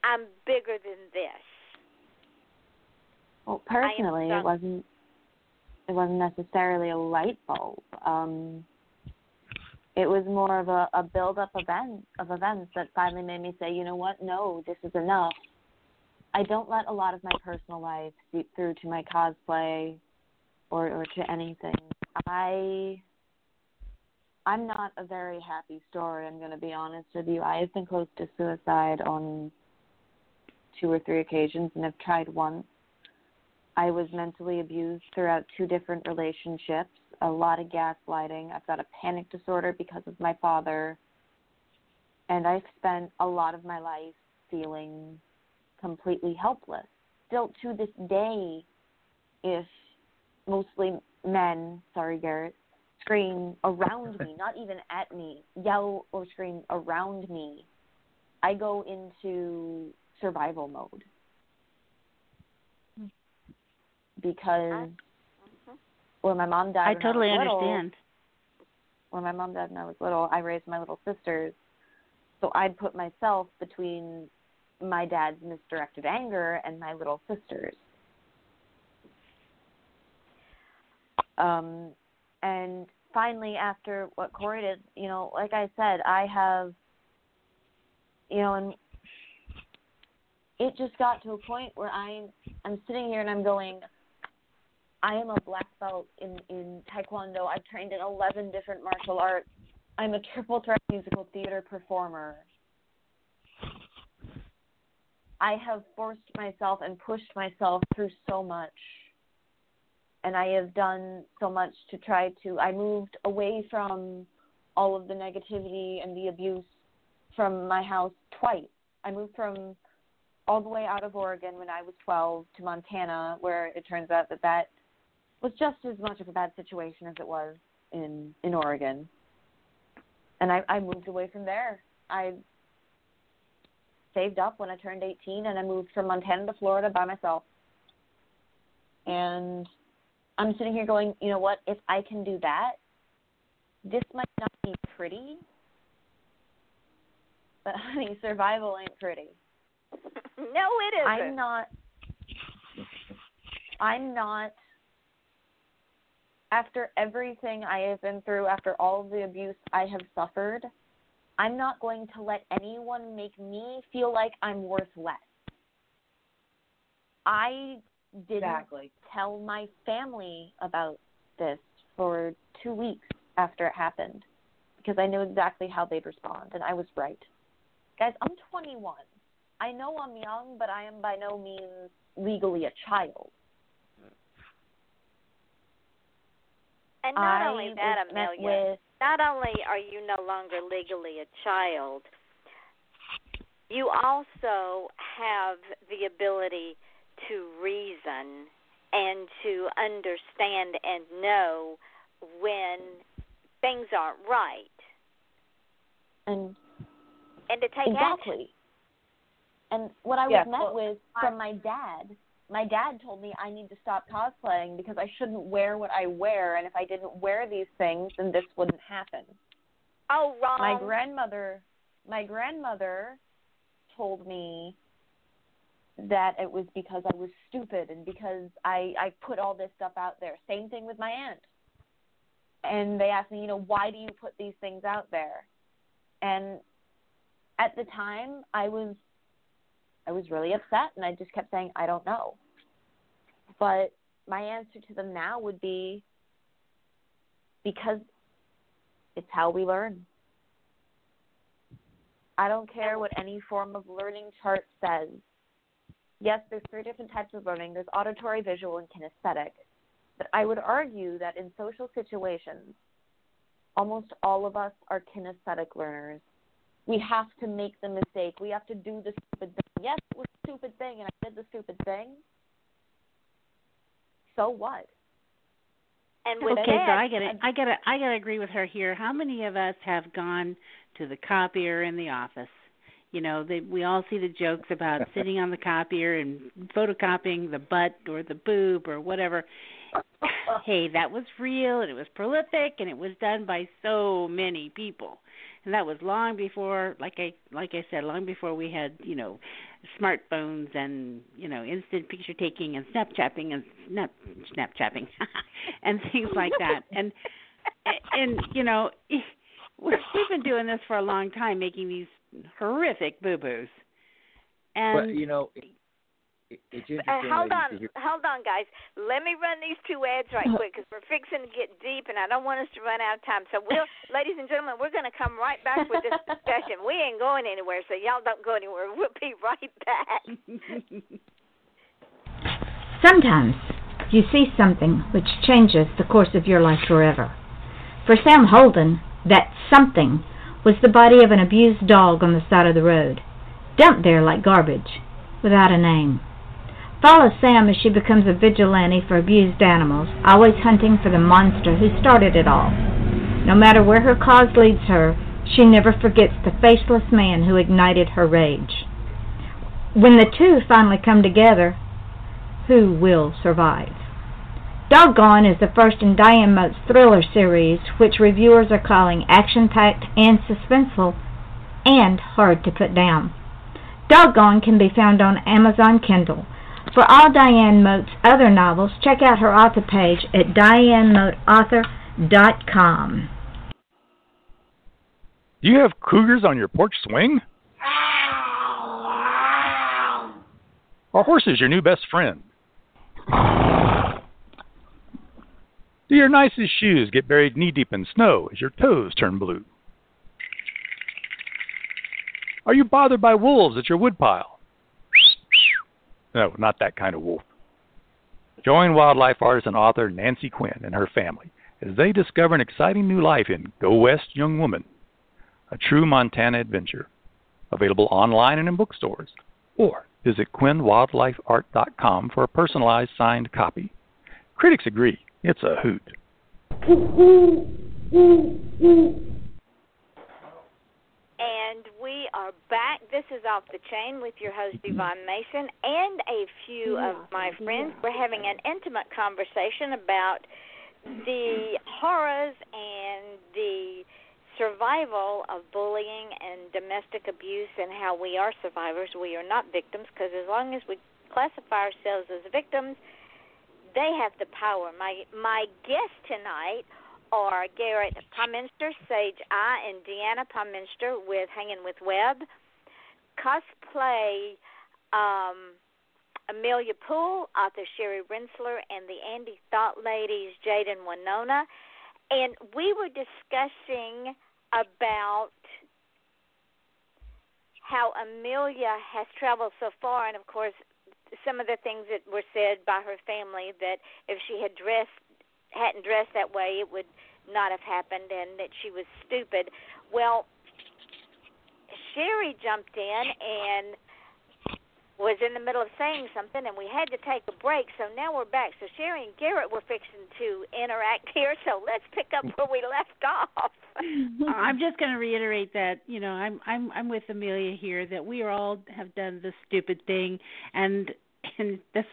I'm bigger than this? Well, personally, it wasn't it wasn't necessarily a light bulb. Um, it was more of a, a build up event of events that finally made me say, you know what, no, this is enough. I don't let a lot of my personal life seep through to my cosplay or or to anything. I I'm not a very happy story, I'm going to be honest with you. I have been close to suicide on two or three occasions and have tried once. I was mentally abused throughout two different relationships, a lot of gaslighting. I've got a panic disorder because of my father. And I've spent a lot of my life feeling completely helpless. Still to this day, if mostly men, sorry, Garrett, scream around me, not even at me, yell or scream around me, I go into survival mode. Because when my mom died, I totally I little, understand. When my mom died when I was little, I raised my little sisters. So I'd put myself between my dad's misdirected anger and my little sister's. Um, and finally, after what Corey did, you know, like I said, I have, you know, and it just got to a point where I'm I'm sitting here and I'm going. I am a black belt in in Taekwondo. I've trained in 11 different martial arts. I'm a triple threat musical theater performer. I have forced myself and pushed myself through so much. And I have done so much to try to. I moved away from all of the negativity and the abuse from my house twice. I moved from all the way out of Oregon when I was 12 to Montana, where it turns out that that was just as much of a bad situation as it was in in Oregon. And I, I moved away from there. I saved up when I turned 18 and I moved from Montana to Florida by myself. And I'm sitting here going, you know what? If I can do that, this might not be pretty, but honey, survival ain't pretty. no, it isn't. I'm not. I'm not after everything I have been through, after all of the abuse I have suffered, I'm not going to let anyone make me feel like I'm worth less. I didn't Exactly. tell my family about this for two weeks after it happened because I knew exactly how they'd respond, and I was right. Guys, I'm 21. I know I'm young, but I am by no means legally a child. And not I only that, Amelia, with not only are you no longer legally a child, you also have the ability to reason and to understand and know when things aren't right and and to take action. exactly. And what I was Yes, met well, with from my dad, my dad told me I need to stop cosplaying because I shouldn't wear what I wear, and if I didn't wear these things, then this wouldn't happen. Oh, wrong. My grandmother, my grandmother, told me that it was because I was stupid and because I I put all this stuff out there. Same thing with my aunt. And they asked me, you know, why do you put these things out there? And at the time, I was I was really upset and I just kept saying I don't know. But my answer to them now would be because it's how we learn. I don't care what any form of learning chart says. Yes, there's three different types of learning. There's auditory, visual, and kinesthetic. But I would argue that in social situations, almost all of us are kinesthetic learners. We have to make the mistake. We have to do the stupid thing. Yes, it was a stupid thing, and I did the stupid thing. So what? And with okay, that, so I gotta, I gotta, I gotta agree with her here. How many of us have gone to the copier in the office? You know, they, we all see the jokes about sitting on the copier and photocopying the butt or the boob or whatever. hey, that was real and it was prolific and it was done by so many people. And that was long before like I like I said, long before we had, you know, smartphones and, you know, instant picture taking and snapchatting and snap snapchatting and things like that. And and you know, we've been doing this for a long time making these horrific boo-boos. And but you know, it, it, it's. Uh, hold on, hear- hold on, guys. Let me run these two ads right quick because we're fixing to get deep, and I don't want us to run out of time. So, we'll, ladies and gentlemen, we're going to come right back with this discussion. We ain't going anywhere, so y'all don't go anywhere. We'll be right back. Sometimes you see something which changes the course of your life forever. For Sam Holden, that something was the body of an abused dog on the side of the road, dumped there like garbage, without a name. Follow Sam as she becomes a vigilante for abused animals, always hunting for the monster who started it all. No matter where her cause leads her, she never forgets the faceless man who ignited her rage. When the two finally come together, who will survive? Doggone is the first in Diane Moat's thriller series, which reviewers are calling action-packed and suspenseful and hard to put down. Doggone can be found on Amazon Kindle. For all Diane Moat's other novels, check out her author page at dianemoatauthor.com. Do you have cougars on your porch swing? Are horses your new best friend? Do your nicest shoes get buried knee deep in snow as your toes turn blue? Are you bothered by wolves at your woodpile? No, not that kind of wolf. Join wildlife artist and author Nancy Quinn and her family as they discover an exciting new life in Go West, Young Woman, a true Montana adventure. Available online and in bookstores. Or visit QuinnWildlifeArt.com for a personalized signed copy. Critics agree, it's a hoot. And we are back. This is Off the Chain with your host, Yvonne Mason, and a few of my friends. We're having an intimate conversation about the horrors and the survival of bullying and domestic abuse and how we are survivors. We are not victims because as long as we classify ourselves as victims, they have the power. My my guests tonight are Garrett Pomichter, Sage I, and Deana Pomichter with Hanging with Webb. Cosplay um, Amelia Poole, author Sherry Rentschler, and the Andy Thought Ladies, Jade and Winona. And we were discussing about how Amelia has traveled so far, and of course, some of the things that were said by her family that if she had dressed hadn't dressed that way, it would not have happened, and that she was stupid. Well, Sherry jumped in and was in the middle of saying something, and we had to take a break. So now we're back. So Sherry and Garrett were fixing to interact here. So let's pick up where we left off. I'm just going to reiterate that you know I'm I'm I'm with Amelia here that we all have done the stupid thing, and and this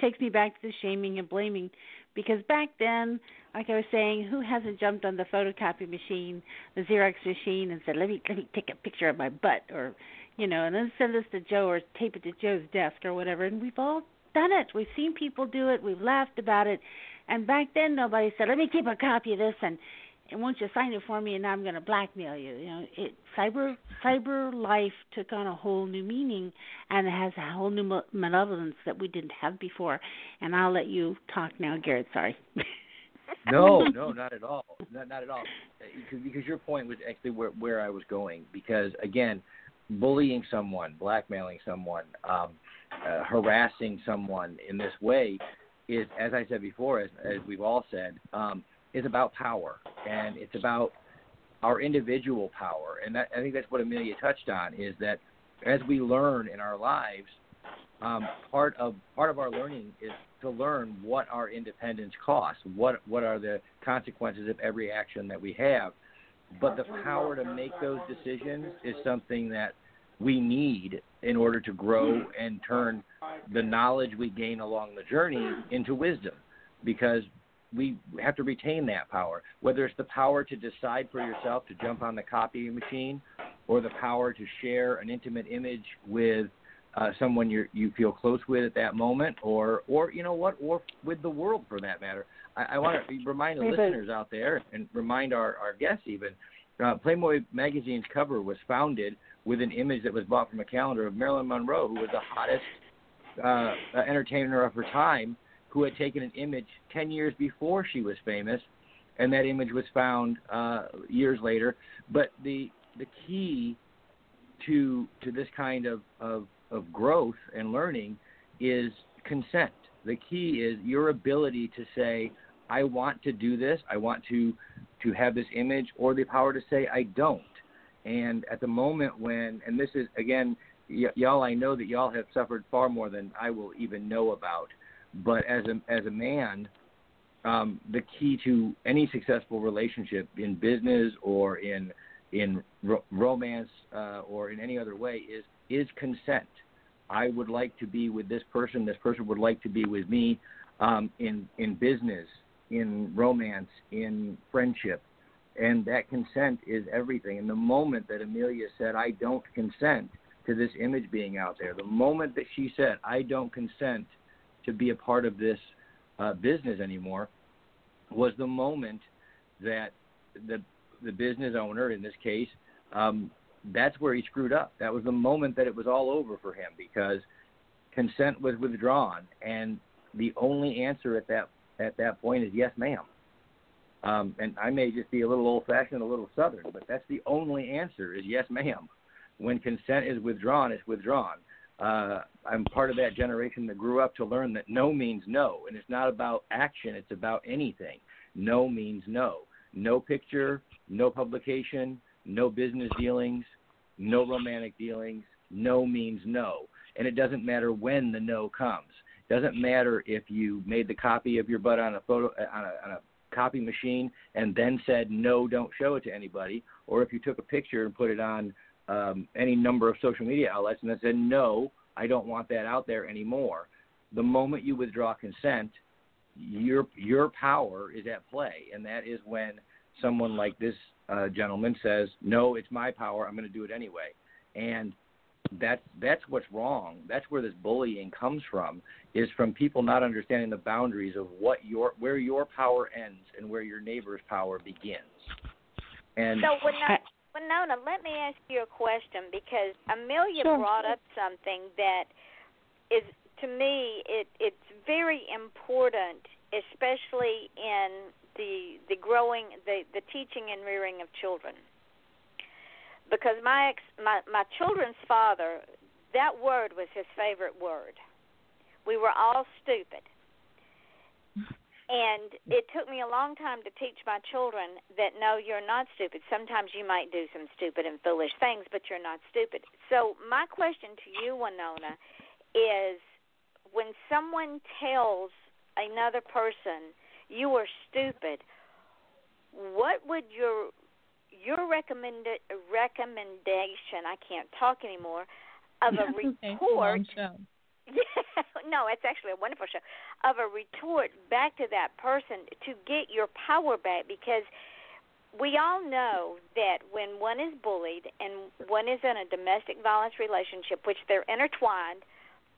takes me back to the shaming and blaming because back then like I was saying, who hasn't jumped on the photocopy machine, the Xerox machine, and said, "Let me let me take a picture of my butt," or, you know, and then send this to Joe or tape it to Joe's desk or whatever. And we've all done it. We've seen people do it. We've laughed about it. And back then, nobody said, "Let me keep a copy of this," and and won't you sign it for me? And I'm going to blackmail you. You know, it cyber cyber life took on a whole new meaning, and it has a whole new malevolence that we didn't have before. And I'll let you talk now, Garrett. Sorry. no, no, not at all. Not, not at all. Uh, because, because your point was actually where where I was going. Because again, bullying someone, blackmailing someone, um, uh, harassing someone in this way is, as I said before, as, as we've all said, um, is about power, and it's about our individual power. And that, I think that's what Amelia touched on is that as we learn in our lives, um, part of part of our learning is to learn what our independence costs, what what are the consequences of every action that we have. But the power to make those decisions is something that we need in order to grow and turn the knowledge we gain along the journey into wisdom because we have to retain that power. Whether it's the power to decide for yourself to jump on the copying machine or the power to share an intimate image with uh, someone you you feel close with at that moment, or or you know what, or with the world for that matter. I, I want to remind the listeners out there and remind our our guests even. Uh, Playboy magazine's cover was founded with an image that was bought from a calendar of Marilyn Monroe, who was the hottest uh, entertainer of her time, who had taken an image 10 years before she was famous, and that image was found uh, years later. But the the key to to this kind of, of of growth and learning is consent. The key is your ability to say, I want to do this, I want to to have this image, or the power to say I don't. And at the moment when, and this is again, y- y'all, I know that y'all have suffered far more than I will even know about. But as a as a man, um, the key to any successful relationship in business or in in ro- romance uh, or in any other way is is consent. I would like to be with this person. This person would like to be with me um, in in business, in romance, in friendship, and that consent is everything. And the moment that Amelia said, "I don't consent to this image being out there," the moment that she said, "I don't consent to be a part of this uh, business anymore," was the moment that the the business owner, in this case, um, that's where he screwed up. That was the moment that it was all over for him because consent was withdrawn, and the only answer at that at that point is yes, ma'am. Um, and I may just be a little old-fashioned, a little southern, but that's the only answer is yes, ma'am. When consent is withdrawn, it's withdrawn. Uh, I'm part of that generation that grew up to learn that no means no, and it's not about action; it's about anything. No means no. No picture, no publication, no business dealings, no romantic dealings. No means no. And it doesn't matter when the no comes. It doesn't matter if you made the copy of your butt on a photo on a, on a copy machine and then said no, don't show it to anybody, or if you took a picture and put it on um, any number of social media outlets and then said no, I don't want that out there anymore. The moment you withdraw consent, your your power is at play, and that is when someone like this uh, gentleman says, "No, it's my power. I'm going to do it anyway." And that's that's what's wrong. That's where this bullying comes from. Is from people not understanding the boundaries of what your where your power ends and where your neighbor's power begins. And so Winona, Winona, let me ask you a question because Amelia Sure. brought up something that is to me it it's very important, especially in the the growing the the teaching and rearing of children. Because my ex my my children's father, that word was his favorite word. We were all stupid. And it took me a long time to teach my children that no, you're not stupid. Sometimes you might do some stupid and foolish things, but you're not stupid. So, my question to you, Winona, is when someone tells another person you are stupid, what would your your recommend recommendation? I can't talk anymore. Of a okay. retort show. yeah, no, it's actually a wonderful show of a retort back to that person to get your power back because we all know that when one is bullied and one is in a domestic violence relationship, which they're intertwined,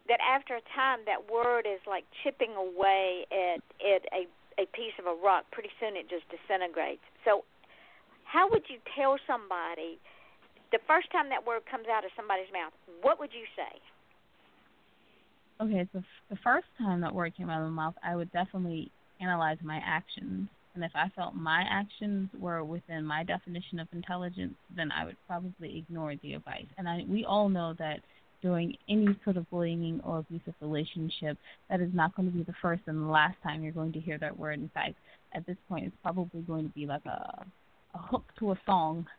that after a time that word is like chipping away at at a a piece of a rock. Pretty soon it just disintegrates. So, how would you tell somebody the first time that word comes out of somebody's mouth? What would you say? Okay, so the first time that word came out of my mouth, I would definitely analyze my actions. And if I felt my actions were within my definition of intelligence, then I would probably ignore the advice. And I, we all know that during any sort of bullying or abusive relationship, that is not going to be the first and the last time you're going to hear that word. In fact, at this point, it's probably going to be like a, a hook to a song.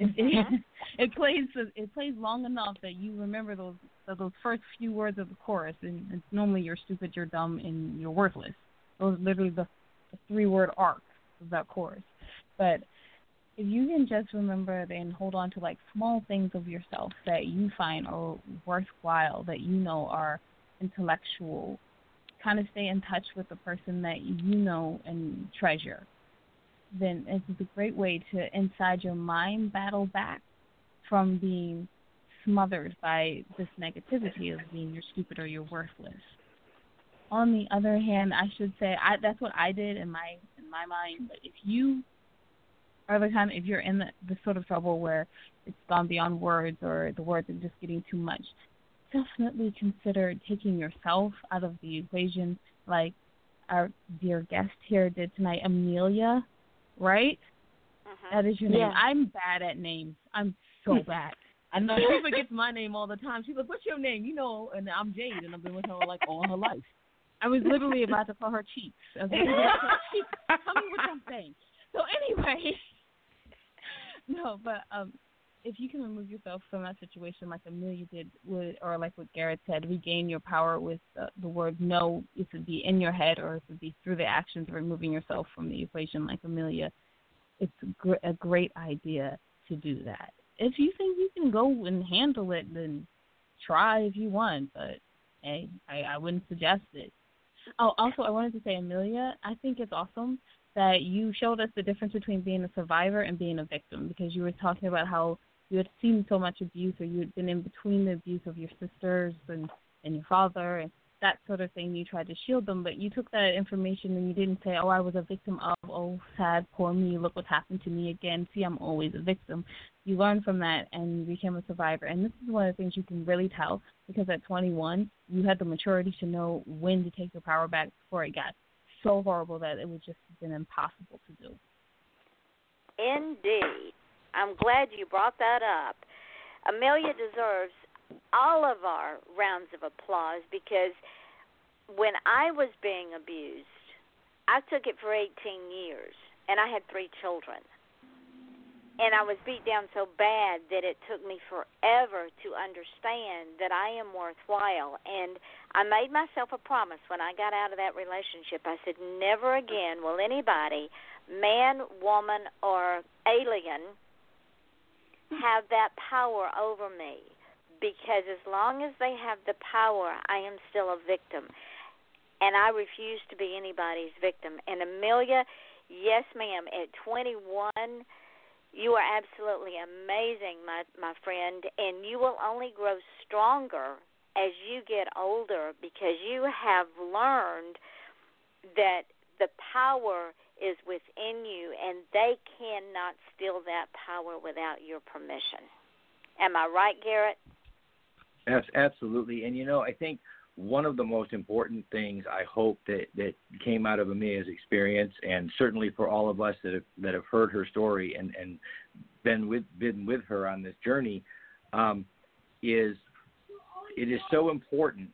It, it plays it plays long enough that you remember those those first few words of the chorus, and it's normally you're stupid, you're dumb, and you're worthless. Those are literally the, the three word arc of that chorus. But if you can just remember and hold on to like small things of yourself that you find are worthwhile, that you know are intellectual, kind of stay in touch with the person that you know and treasure, then it's a great way to inside your mind battle back from being smothered by this negativity of being you're stupid or you're worthless. On the other hand, I should say I that's what I did in my in my mind. But if you are the kind if you're in the, the sort of trouble where it's gone beyond words or the words are just getting too much, definitely consider taking yourself out of the equation like our dear guest here did tonight, Amelia, right? Mm-hmm. That is your name. Yeah. I'm bad at names. I'm so bad. I know she forgets my name all the time. She's like, "What's your name?" You know, and I'm Jade, and I've been with her like all her life. I was literally about to call her cheeks. I was like, cheeks. Tell me what I'm saying. So anyway, no, but um, if you can remove yourself from that situation, like Amelia did, with, or like what Garrett said, regain your power with the, the word no. It would be in your head, or it would be through the actions of removing yourself from the equation, like Amelia. It's a, gr- a great idea to do that. If you think you can go and handle it, then try if you want. But hey, I, I wouldn't suggest it. Oh, also, I wanted to say, Amelia, I think it's awesome that you showed us the difference between being a survivor and being a victim because you were talking about how you had seen so much abuse or you had been in between the abuse of your sisters and, and your father and that sort of thing. You tried to shield them, but you took that information and you didn't say, oh, I was a victim of, oh, sad, poor me, look what happened to me again. See, I'm always a victim. You learned from that and you became a survivor. And this is one of the things you can really tell because at 21, you had the maturity to know when to take your power back before it got so horrible that it would just have been impossible to do. Indeed. I'm glad you brought that up. Amelia deserves all of our rounds of applause because when I was being abused, I took it for 18 years and I had three children. And I was beat down so bad that it took me forever to understand that I am worthwhile. And I made myself a promise when I got out of that relationship. I said, never again will anybody, man, woman, or alien, have that power over me because as long as they have the power, I am still a victim. And I refuse to be anybody's victim. And Amelia, yes, ma'am, at 21, You are absolutely amazing, my my friend, and you will only grow stronger as you get older because you have learned that the power is within you and they cannot steal that power without your permission. Am I right, Garrett? Yes, absolutely. And you know, I think one of the most important things I hope that that came out of Amia's experience, and certainly for all of us that have that have heard her story and and been with been with her on this journey, um, is it is so important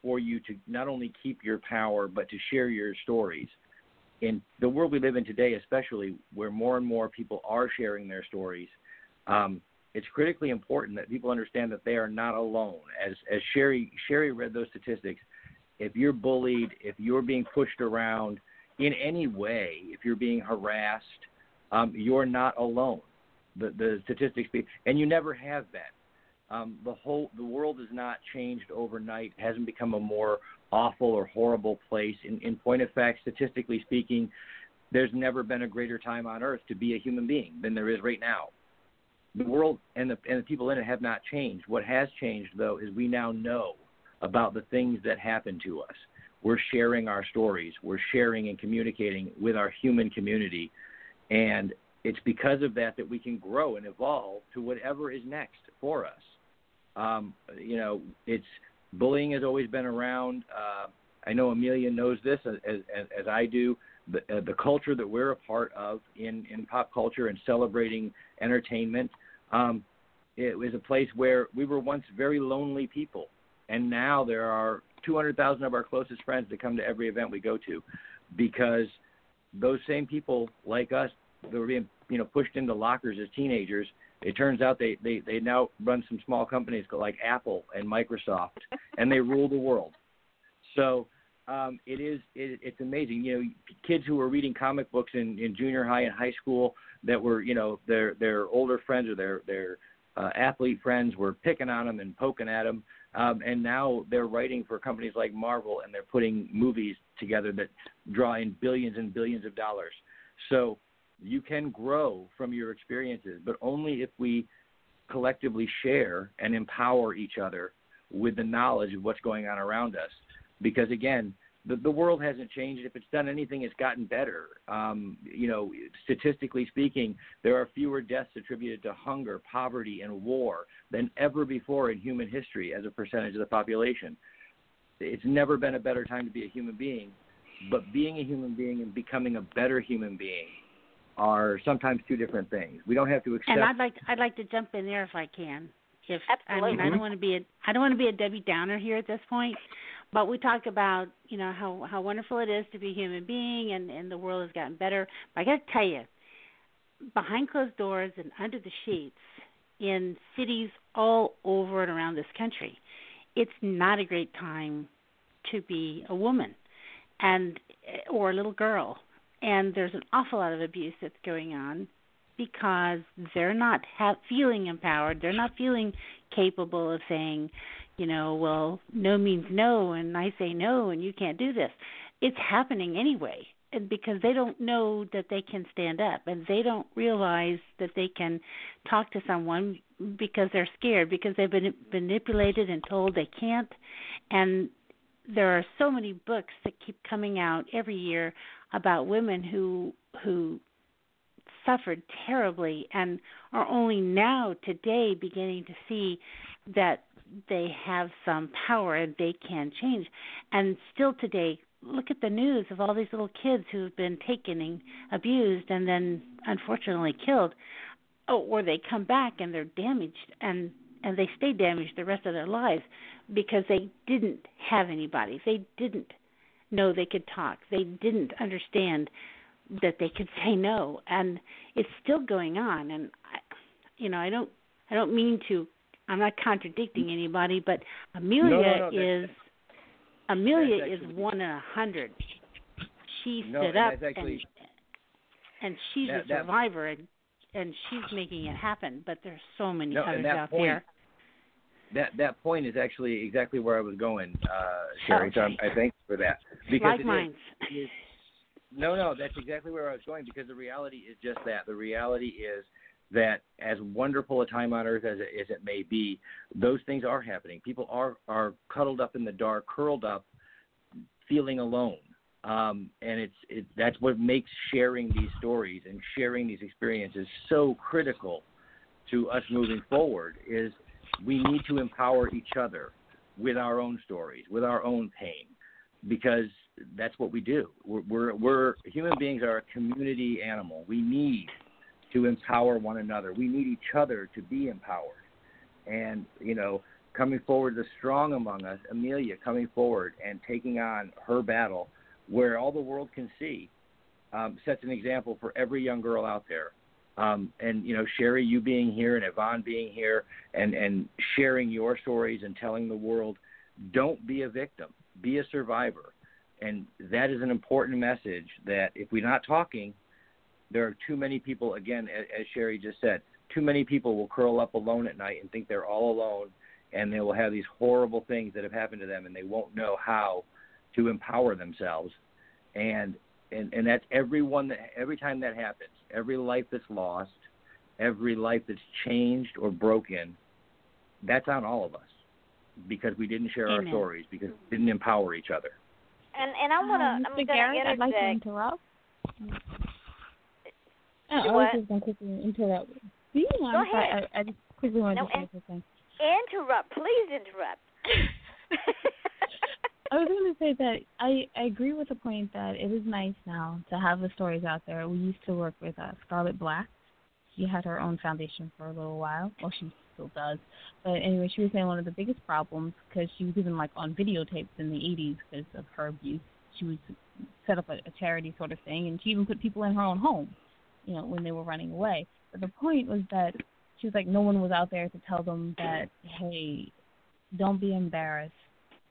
for you to not only keep your power but to share your stories. In the world we live in today, especially where more and more people are sharing their stories, um, it's critically important that people understand that they are not alone. As as Sherry Sherry read those statistics, if you're bullied, if you're being pushed around in any way, if you're being harassed, um, you're not alone. The the statistics speak, and you never have been. Um, the whole the world has not changed overnight. It hasn't become a more awful or horrible place. In, in point of fact, statistically speaking, there's never been a greater time on earth to be a human being than there is right now the world and the and the people in it have not changed. What has changed though is we now know about the things that happen to us. We're sharing our stories. We're sharing and communicating with our human community, and it's because of that that we can grow and evolve to whatever is next for us. Um, you know, it's bullying has always been around. Uh, I know Amelia knows this as, as, as I do the, uh, the culture that we're a part of in, in pop culture and celebrating entertainment. Um, it was a place where we were once very lonely people, and now there are 200,000 of our closest friends that come to every event we go to, because those same people like us that were being you know pushed into lockers as teenagers. It turns out they they they now run some small companies like Apple and Microsoft, and they rule the world. So um, it is it, it's amazing. You know, kids who were reading comic books in, in junior high and high school that were you know their their older friends or their their uh, athlete friends were picking on them and poking at them, um, and now they're writing for companies like Marvel and they're putting movies together that draw in billions and billions of dollars. So you can grow from your experiences, but only if we collectively share and empower each other with the knowledge of what's going on around us because again, the, the world hasn't changed. If it's done anything, it's gotten better. Um, you know, statistically speaking, there are fewer deaths attributed to hunger, poverty, and war than ever before in human history as a percentage of the population. It's never been a better time to be a human being, but being a human being and becoming a better human being are sometimes two different things. We don't have to accept. And I'd like to, I'd like to jump in there if I can. If Absolutely. I mean, I don't want to be a I don't want to be a Debbie Downer here at this point, but we talk about you know how how wonderful it is to be a human being and and the world has gotten better. But i got to tell you behind closed doors and under the sheets in cities all over and around this country it's not a great time to be a woman and eh, or a little girl. And there's an awful lot of abuse that's going on because they're not ha- feeling empowered. They're not feeling capable of saying you know, well, no means no, and I say no, and you can't do this. It's happening anyway, and because they don't know that they can stand up, and they don't realize that they can talk to someone because they're scared, because they've been manipulated and told they can't, and there are so many books that keep coming out every year about women who who suffered terribly and are only now today beginning to see that they have some power and they can change. And still today, look at the news of all these little kids who've been taken and abused and then unfortunately killed. Oh, or they come back and they're damaged and and they stay damaged the rest of their lives because they didn't have anybody. They didn't know they could talk. They didn't understand that they could say no and it's still going on and I you know, I don't I don't mean to I'm not contradicting anybody, but Amelia no, no, no, is Amelia actually, is one in a hundred. She stood up actually, and and she's that, a survivor and and she's making it happen. But there's so many others out point, there. That that point is actually exactly where I was going, uh, Sherry. Okay. So I'm, I thank you for that because like it is- mine. it is No, no, that's exactly where I was going because the reality is just that. The reality is that as wonderful a time on earth as it, as it may be, those things are happening. People are are cuddled up in the dark, curled up, feeling alone. Um, and it's it, that's what makes sharing these stories and sharing these experiences so critical to us moving forward. Is we need to empower each other with our own stories, with our own pain, because that's what we do. We're, we're, we're human beings are a community animal. We need to empower one another. We need each other to be empowered. And you know, coming forward, the strong among us, Amelia coming forward and taking on her battle, where all the world can see, um, sets an example for every young girl out there. Um, and you know, Sherry, you being here and Yvonne being here, and and sharing your stories and telling the world, don't be a victim, be a survivor and that is an important message that if we're not talking, there are too many people, again, as, as Sherry just said, too many people will curl up alone at night and think they're all alone, and they will have these horrible things that have happened to them, and they won't know how to empower themselves. And and and that's everyone that every time that happens, every life that's lost, every life that's changed or broken, that's on all of us because we didn't share Amen. our stories because we didn't empower each other. And and I want to. Um, I'm going to Garrett, I'd like to interject. interrupt. Do Uh, I was just going to quickly interrupt. I, ahead. I, I just quickly wanted No, to say something. Interrupt, please interrupt. I was going to say that I, I agree with the point that it is nice now to have the stories out there. We used to work with uh, Scarlet Black. She had her own foundation for a little while. Well, she still does. But anyway, she was saying one of the biggest problems because she was even like on videotapes in the 80s because of her abuse. She was set up a, a charity sort of thing, and she even put people in her own home, you know, when they were running away. But the point was that she was like, no one was out there to tell them that, hey, don't be embarrassed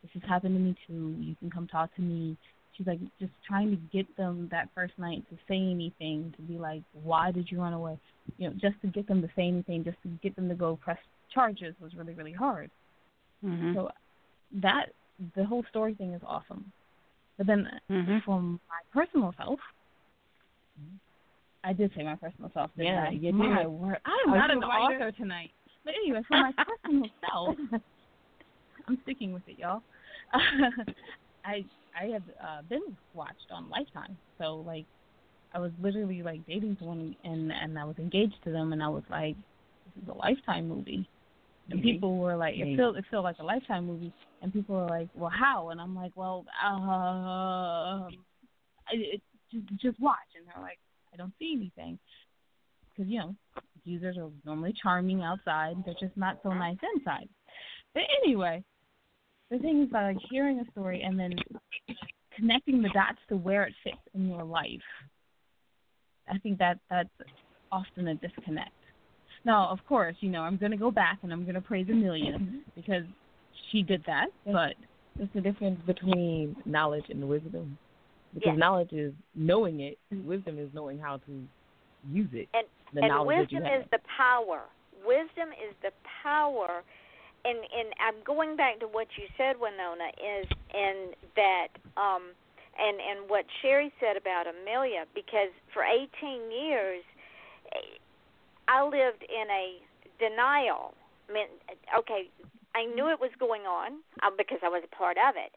this has happened to me too. You can come talk to me. She's like just trying to get them that first night to say anything, to be like, why did you run away? You know, just to get them to say anything, just to get them to go press charges was really, really hard. Mhm. So that the whole story thing is awesome. But then Mhm. from my personal self, I did say my personal self. Didn't Yeah, I? you my did. word, I'm not an writer? author tonight. But anyway, for my personal self, I'm sticking with it, y'all. I I have uh, been watched on Lifetime, so like I was literally like dating someone and and I was engaged to them, and I was like, this is a Lifetime movie. And Mhm. people were like, it feels it feels like a Lifetime movie, and people were like, well, how? And I'm like, well, um, I, it, just just watch, and they're like, I don't see anything, because you know, users are normally charming outside, they're just not so uh-huh. nice inside. But anyway, the thing is that like hearing a story and then connecting the dots to where it fits in your life. I think that that's often a disconnect. Now, of course, you know I'm going to go back and I'm going to praise Amelia mm-hmm. because she did that. But There's the difference between knowledge and wisdom. Because Yes. knowledge is knowing it, wisdom is knowing how to use it. And the and knowledge that you wisdom is the power. Wisdom is the power. And and I'm going back to what you said, Winona, is in that um and and what Sherry said about Amelia, because for 18 years I lived in a denial. I mean, okay, I knew it was going on uh, because I was a part of it.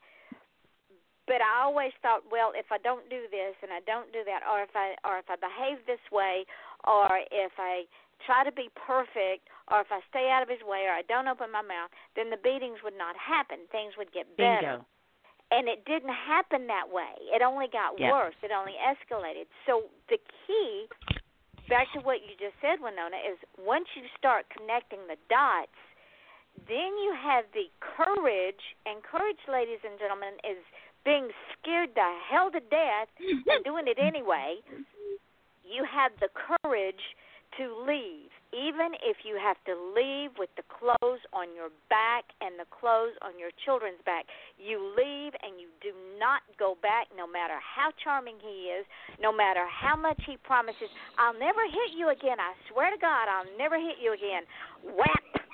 But I always thought, well, if I don't do this and I don't do that, or if I or if I behave this way, or if I try to be perfect, or if I stay out of his way, or I don't open my mouth, then the beatings would not happen. Things would get better. Bingo. And it didn't happen that way. It only got Yep. worse. It only escalated. So the key, back to what you just said, Winona, is once you start connecting the dots, then you have the courage, and courage, ladies and gentlemen, is being scared the hell to death and doing it anyway. You have the courage to leave, even if you have to leave with the clothes on your back and the clothes on your children's back. You leave and you do not go back, no matter how charming he is, no matter how much he promises. I'll never hit you again. I swear to God, I'll never hit you again. Whap!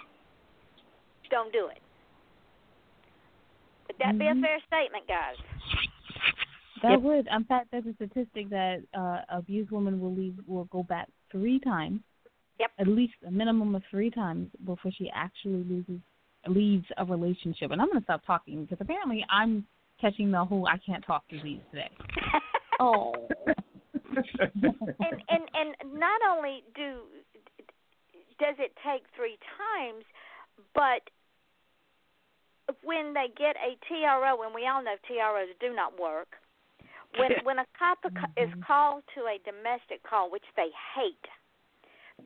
Don't do it. Would that be a Mhm. fair statement, guys? That Yep. would. In fact, there's a statistic that uh, abused women will leave will go back three times. Yep. At least a minimum of three times before she actually loses leaves a relationship. And I'm gonna stop talking because apparently I'm catching the whole I can't talk disease today. Oh. and and and not only do does it take three times, but when they get a TRO, and we all know TROs do not work. When when a cop is called to a domestic call, which they hate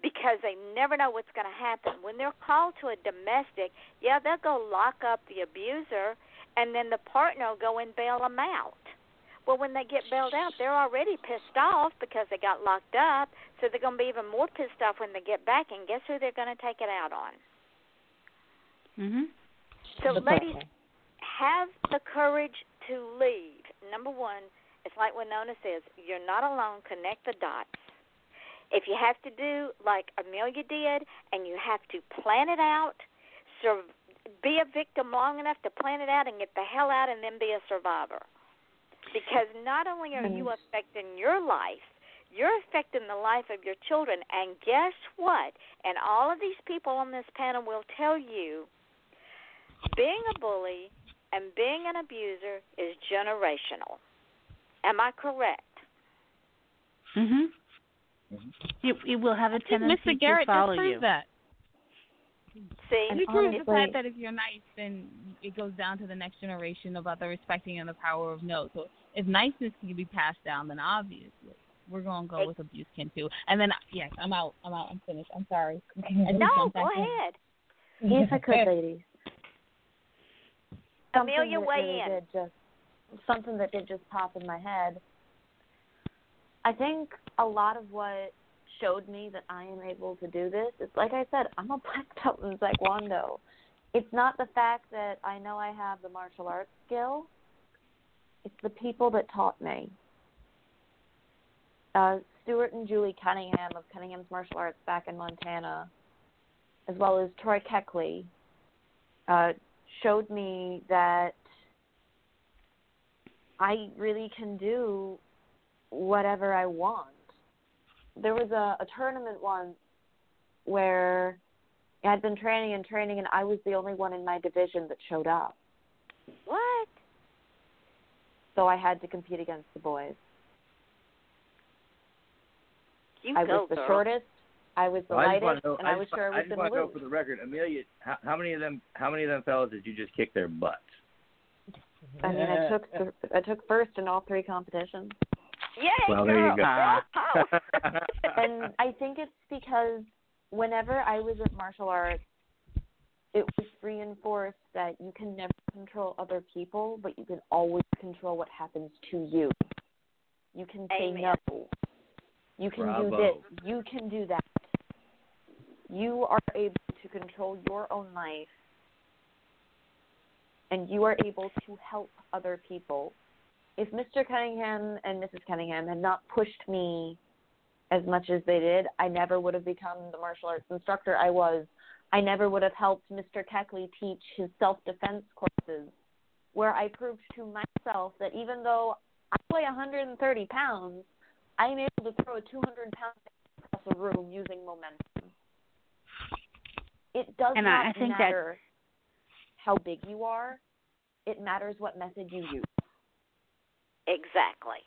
because they never know what's going to happen. When they're called to a domestic, yeah, they'll go lock up the abuser, and then the partner will go and bail them out. Well, when they get bailed out, they're already pissed off because they got locked up, so they're going to be even more pissed off when they get back. And guess who they're going to take it out on? Mhm. So, ladies, have the courage to leave. Number one, it's like Winona says, you're not alone. Connect the dots. If you have to do like Amelia did, and you have to plan it out, sur- be a victim long enough to plan it out and get the hell out, and then be a survivor. Because not only are you affecting your life, you're affecting the life of your children. And guess what? And all of these people on this panel will tell you being a bully and being an abuser is generational. Am I correct? Mhm. You you will have a I think tendency Mr. Garrett to follow just proved you. that. See, He proved the honestly- fact that if you're nice, then it goes down to the next generation about the respecting and the power of no. So if niceness can be passed down, then obviously we're gonna go with abuse can too. And then yes, I'm out. I'm out. I'm finished. I'm sorry. No, go ahead. Yes, I could, ladies. Something Amelia, that weigh really in. Did just something that did just pop in my head. I think a lot of what showed me that I am able to do this is, like I said, I'm a black belt in Taekwondo. It's not the fact that I know I have the martial arts skill. It's the people that taught me. Uh, Stuart and Julie Cunningham of Cunningham's Martial Arts back in Montana, as well as Troy Keckley, uh, showed me that I really can do whatever I want. There was a, a tournament once where I'd been training and training, and I was the only one in my division that showed up. What? So I had to compete against the boys. You I go, was the girl. shortest, I was delighted, Well, I just lightest, want to know. and I was just, sure I I was just going want to to know for the record, Amelia. How, how many of them? How many of them fellas did you just kick their butts? I mean, I took the, I took first in all three competitions. Yay, Well, there you go. and I think it's because whenever I was at martial arts, it was reinforced that you can never control other people, but you can always control what happens to you. You can say Amen. no. You can Bravo. do this. You can do that. You are able to control your own life, and you are able to help other people. If Mr. Cunningham and Mrs. Cunningham had not pushed me as much as they did, I never would have become the martial arts instructor I was. I never would have helped Mr. Keckley teach his self defense courses, where I proved to myself that even though I weigh 130 pounds, I'm able to throw a 200 pound across a room using momentum. It does And not I- I think that- matter how big you are. It matters what method you use. Exactly.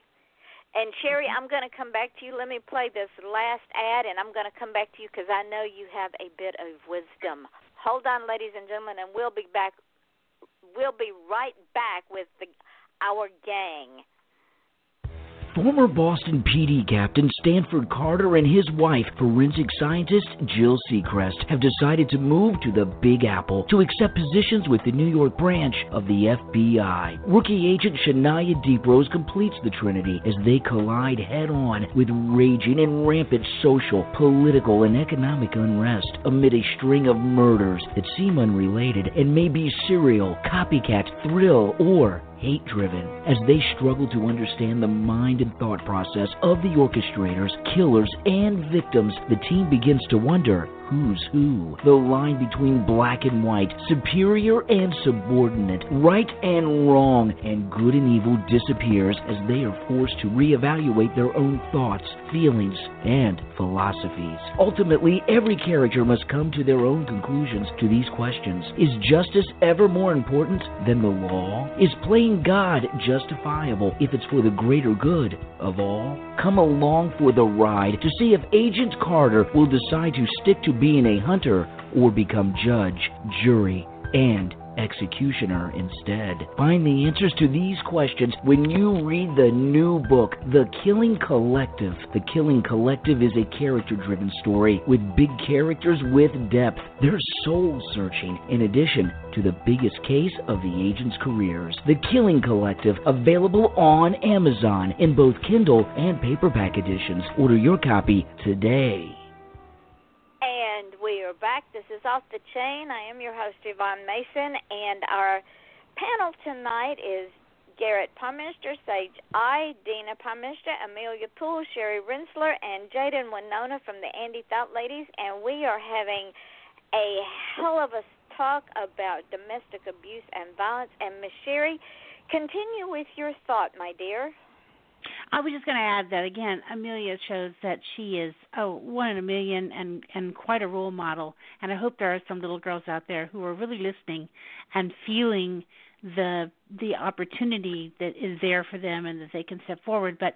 And Sherry, I'm going to come back to you. Let me play this last ad, and I'm going to come back to you because I know you have a bit of wisdom. Hold on, ladies and gentlemen, and we'll be back. We'll be right back with the our gang. Former Boston PD captain Stanford Carter and his wife, forensic scientist Jill Seacrest, have decided to move to the Big Apple to accept positions with the New York branch of the FBI. Rookie agent Shania Deeprose completes the trinity as they collide head on with raging and rampant social, political, and economic unrest amid a string of murders that seem unrelated and may be serial, copycat, thrill, or hate driven. As they struggle to understand the mind and thought process of the orchestrators, killers, and victims, the team begins to wonder who's who. The line between black and white, superior and subordinate, right and wrong, and good and evil disappears as they are forced to reevaluate their own thoughts, feelings, and philosophies. Ultimately, every character must come to their own conclusions to these questions. Is justice ever more important than the law? Is playing God justifiable if it's for the greater good of all? Come along for the ride to see if Agent Carter will decide to stick to being a hunter or become judge, jury, and executioner instead. Find the answers to these questions when you read the new book, The Killing Collective. The Killing Collective is a character driven story with big characters with depth. They're soul searching in addition to the biggest case of the agent's careers. The Killing Collective, available on Amazon in both Kindle and paperback editions. Order your copy today. We are back. This is Off the Chain. I am your host, Yvonne Mason, and our panel tonight is Garrett Pomichter, Sage I, Deana Pomichter, Amelia Poole, Sherry Rentschler, and Jaden Winona from the Andy Thought Ladies, and we are having a hell of a talk about domestic abuse and violence. And Miss Sherry, continue with your thought, my dear. I was just going to add that again. Amelia shows that she is oh one in a million and and quite a role model. And I hope there are some little girls out there who are really listening and feeling the the opportunity that is there for them and that they can step forward. But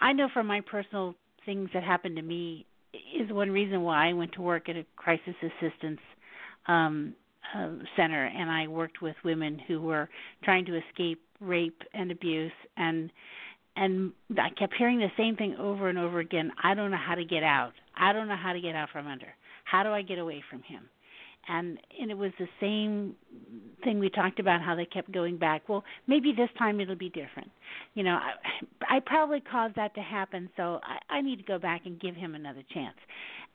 I know from my personal things that happened to me is one reason why I went to work at a crisis assistance um uh, center and I worked with women who were trying to escape rape and abuse and and I kept hearing the same thing over and over again. I don't know how to get out. I don't know how to get out from under. How do I get away from him? And and it was the same thing we talked about how they kept going back. Well, maybe this time it'll be different. You know, I, I probably caused that to happen, so I, I need to go back and give him another chance.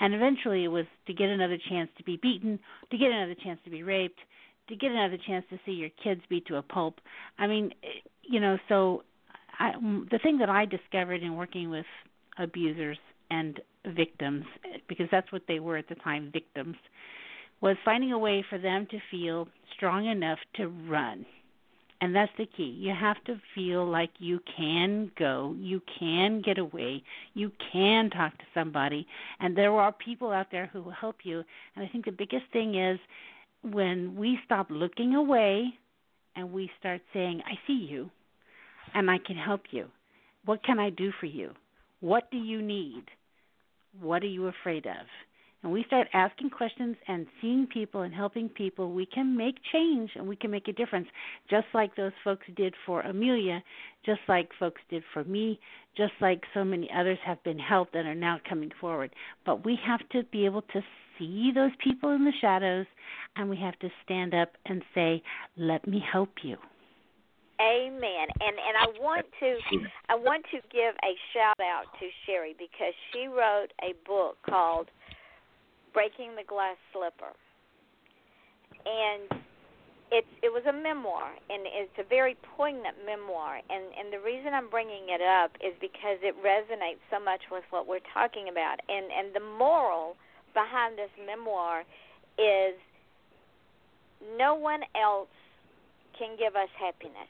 And eventually, it was to get another chance to be beaten, to get another chance to be raped, to get another chance to see your kids beat to a pulp. I mean, eh, you know, so I, the thing that I discovered in working with abusers and victims, because that's what they were at the time, victims, was finding a way for them to feel strong enough to run. And that's the key. You have to feel like you can go, you can get away, you can talk to somebody, and there are people out there who will help you. And I think the biggest thing is when we stop looking away and we start saying, I see you, and I can help you. What can I do for you? What do you need? What are you afraid of? And we start asking questions and seeing people and helping people, we can make change and we can make a difference, just like those folks did for Amelia, just like folks did for me, just like so many others have been helped and are now coming forward. But we have to be able to see those people in the shadows and we have to stand up and say, Let me help you. Amen. And and I want to I want to give a shout out to Sherry because she wrote a book called Breaking the Glass Slipper. And it's it was a memoir and it's a very poignant memoir and and the reason I'm bringing it up is because it resonates so much with what we're talking about and and the moral behind this memoir is no one else can give us happiness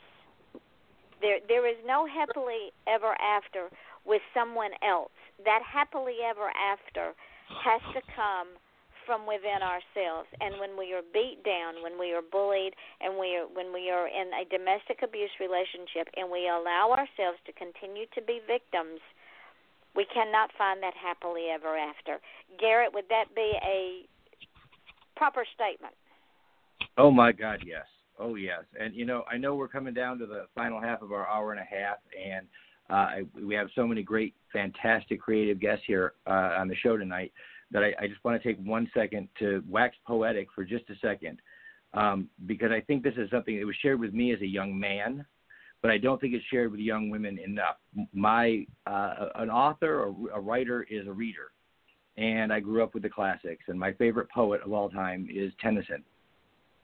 there there is no happily ever after with someone else. That happily ever after has to come from within ourselves. And when we are beat down, when we are bullied, and we are when we are in a domestic abuse relationship, and we allow ourselves to continue to be victims, we cannot find that happily ever after. Garrett, would that be a proper statement? Oh my God, yes. Oh yes, and you know I know we're coming down to the final half of our hour and a half, and uh, I, we have so many great, fantastic, creative guests here uh, on the show tonight that I, I just want to take one second to wax poetic for just a second, um, because I think this is something that was shared with me as a young man, but I don't think it's shared with young women enough. My uh, an author or a writer is a reader, and I grew up with the classics, and my favorite poet of all time is Tennyson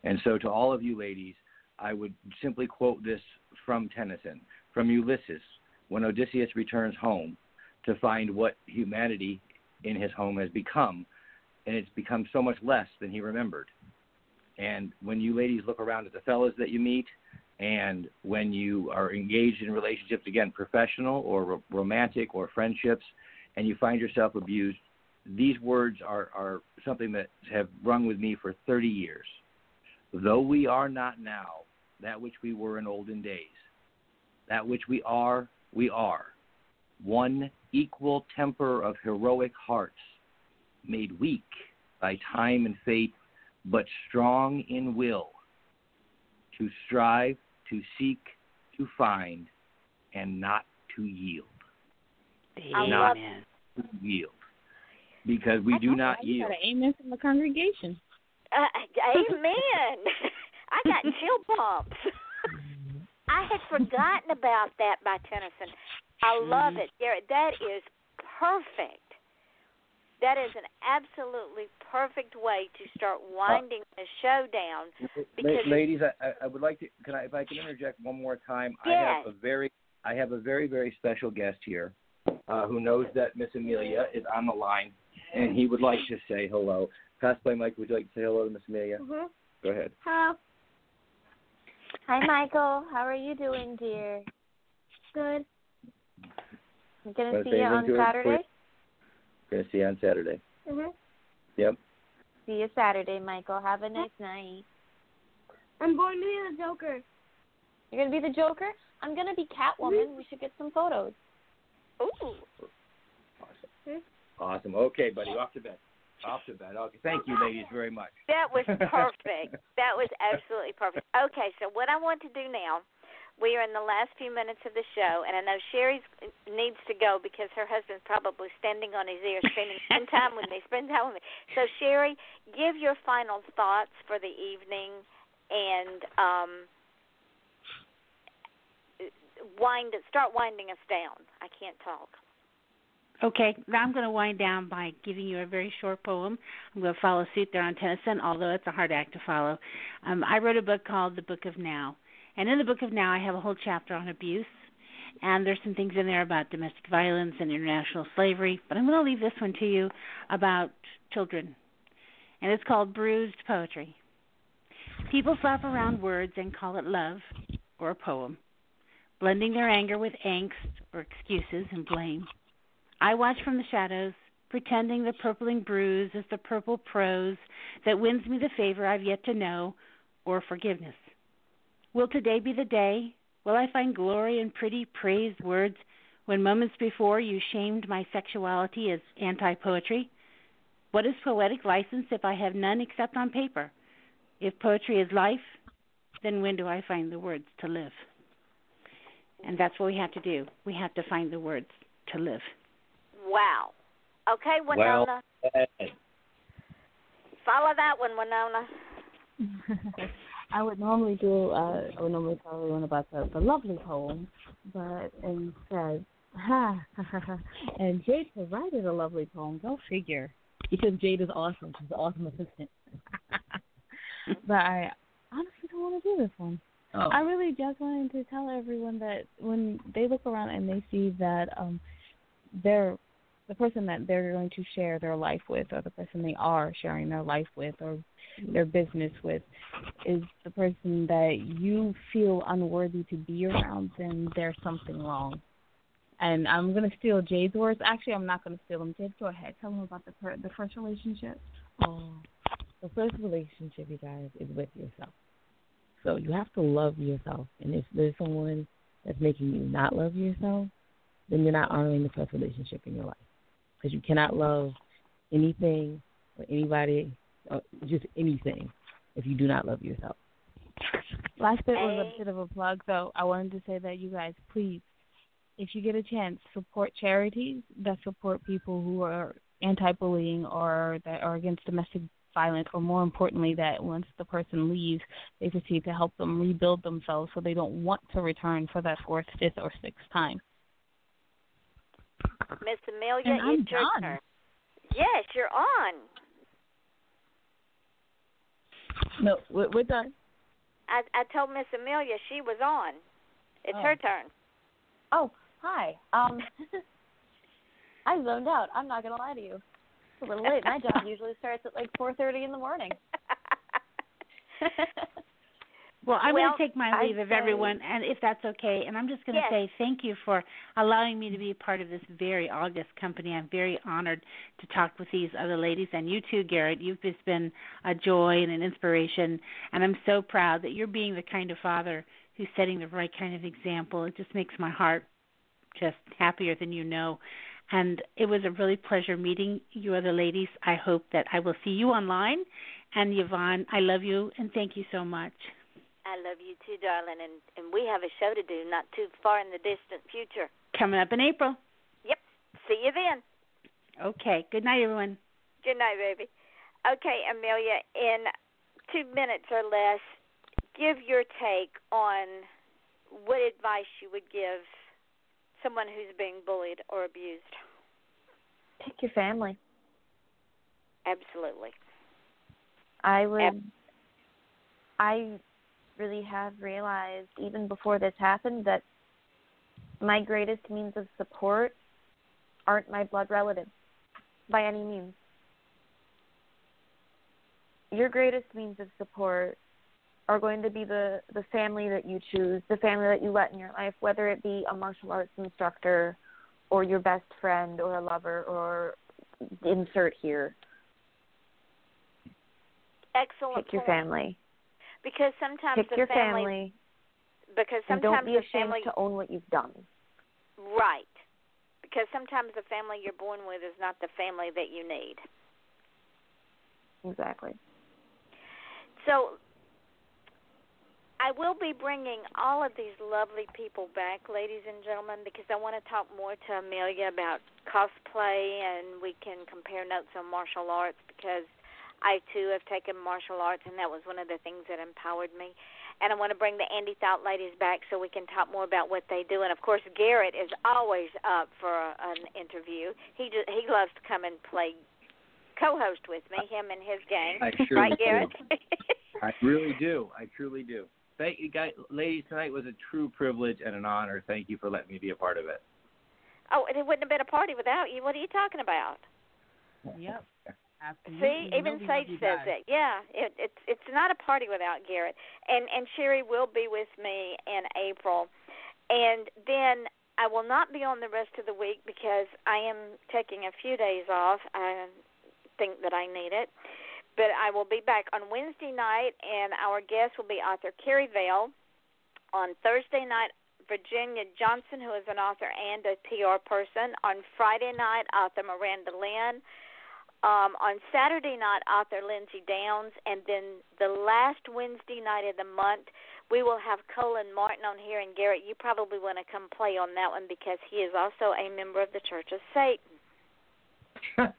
and so, to all of you ladies, I would simply quote this from Tennyson, from Ulysses, when Odysseus returns home to find what humanity in his home has become. and it's become so much less than he remembered. And when you ladies look around at the fellas that you meet, and when you are engaged in relationships, again, professional or ro- romantic or friendships, and you find yourself abused, these words are, are something that have rung with me for 30 years. Though we are not now that which we were in olden days, that which we are, we are. One equal temper of heroic hearts, made weak by time and fate, but strong in will, to strive, to seek, to find, and not to yield. Amen. not to yield. Because we do not yield. amen from the congregation. Uh, amen. I got chill bumps. I had forgotten about that by Tennyson. I love it, Garrett. That is perfect. That is an absolutely perfect way to start winding the show down. Because ladies, I, I- would like to. Can I, if I can interject one more time? I have a very, I have a very, very special guest here, uh, who knows that Miss Amelia is on the line, and he would like to say hello. Pass by Mike. Would you like to say hello to Miss Amelia? Mhm. Go ahead. Hello. Hi, Michael. How are you doing, dear? Good. I'm gonna Wanna see you on to her Saturday. before- Gonna see you on Saturday. Mhm. Yep. See you Saturday, Michael. Have a nice night. I'm going to be the Joker. You're gonna be the Joker. I'm gonna be Catwoman. We should get some photos. Ooh. Awesome. Awesome. Okay, buddy. Off to bed. Off. Okay. Thank you, ladies, very much. That was perfect. that was absolutely perfect. Okay, so what I want to do now, we are in the last few minutes of the show, and I know Sherry needs to go because her husband's probably standing on his ear, spending spend time with me, spend time with me. So Sherry, give your final thoughts for the evening, and um, wind start winding us down. I can't talk. Okay, now I'm going to wind down by giving you a very short poem. I'm going to follow suit there on Tennyson, although it's a hard act to follow. Um, I wrote a book called The Book of Now, and in the Book of Now, I have a whole chapter on abuse, and there's some things in there about domestic violence and international slavery. But I'm going to leave this one to you about children, and it's called Bruised Poetry. People slap around words and call it love or a poem, blending their anger with angst or excuses and blame. I watch from the shadows, pretending the purpling bruise is the purple prose that wins me the favor I've yet to know, or forgiveness. Will today be the day? Will I find glory in pretty praised words when moments before you shamed my sexuality as anti poetry? What is poetic license if I have none except on paper? If poetry is life, then when do I find the words to live? And that's what we have to do. We have to find the words to live. Wow. Okay, Winona. Well, Follow that one, Winona. I would normally do uh I would normally tell everyone about the, the lovely poem, but instead ha and Jade provided a lovely poem, go figure. Because Jade is awesome. She's an awesome assistant. but I honestly don't want to do this one. Oh. I really just wanted to tell everyone that when they look around and they see that um they're the person that they're going to share their life with or the person they are sharing their life with or their business with is the person that you feel unworthy to be around, then there's something wrong. And I'm gonna steal Jade's words. Actually, I'm not gonna steal them. Jade, go ahead. Tell them about the per- the first relationship. Oh, the first relationship, you guys, is with yourself. So you have to love yourself. And if there's someone that's making you not love yourself, then you're not honoring the first relationship in your life. Because you cannot love anything or anybody, or just anything, if you do not love yourself. Last bit was a bit of a plug, though. I wanted to say that you guys, please, if you get a chance, support charities that support people who are anti-bullying or that are against domestic violence, or more importantly, that once the person leaves, they proceed to help them rebuild themselves so they don't want to return for that fourth, fifth, or sixth time. Miss Amelia, And I'm it's your done. turn. Yes, you're on. No, we're, we're done. I I told Miss Amelia she was on. It's Oh. her turn. Oh, hi. Um, I zoned out. I'm not gonna lie to you. It's a little late. My job usually starts at like 4:30 in the morning. Well, I'm Well, going to take my leave of say- everyone, and if that's okay, and I'm just going to Yes. say thank you for allowing me to be a part of this very august company. I'm very honored to talk with these other ladies, and you too, Garrett. You've just been a joy and an inspiration, and I'm so proud that you're being the kind of father who's setting the right kind of example. It just makes my heart just happier than you know. And it was a really pleasure meeting you other ladies. I hope that I will see you online. And Yvonne, I love you and thank you so much. I love you too, darling, and and we have a show to do not too far in the distant future. Coming up in April. Yep. See you then. Okay. Good night, everyone. Good night, baby. Okay, Amelia, in two minutes or less, give your take on what advice you would give someone who's being bullied or abused. Pick your family. Absolutely. I would. I really have realized, even before this happened, that my greatest means of support aren't my blood relatives by any means. Your greatest means of support are going to be the the family that you choose, the family that you let in your life, whether it be a martial arts instructor or your best friend or a lover or insert here. Excellent. Pick your point. family. Because sometimes Pick the your family, family because and sometimes don't be the ashamed family to own what you've done. right. Because sometimes the family you're born with is not the family that you need. Exactly. So I will be bringing all of these lovely people back, ladies and gentlemen, because I want to talk more to Amelia about cosplay and we can compare notes on martial arts because I too have taken martial arts and that was one of the things that empowered me. And I want to bring the Andy Thought ladies back so we can talk more about what they do. And of course, Garrett is always up for a, an interview. He just, he loves to come and play co-host with me, him and his gang. I sure right, do. Garrett? I really do. I truly do. Thank you, guys, ladies. Tonight was a true privilege and an honor. Thank you for letting me be a part of it. Oh, it wouldn't have been a party without you. What are you talking about? Yep. Absolutely. See, even Sage says that. Yeah, it, it's it's not a party without Garrett. And and Sherry will be with me in April, and then I will not be on the rest of the week because I am taking a few days off. I think that I need it, but I will be back on Wednesday night, and our guest will be author Carrie Vale. On Thursday night, Virginia Johnson, who is an author and a PR person. On Friday night, author Miranda Lynn um, on Saturday night, author Lindsay Downs, and then the last Wednesday night of the month, we will have Colin Martin on here. And Garrett, you probably want to come play on that one because he is also a member of the Church of Satan.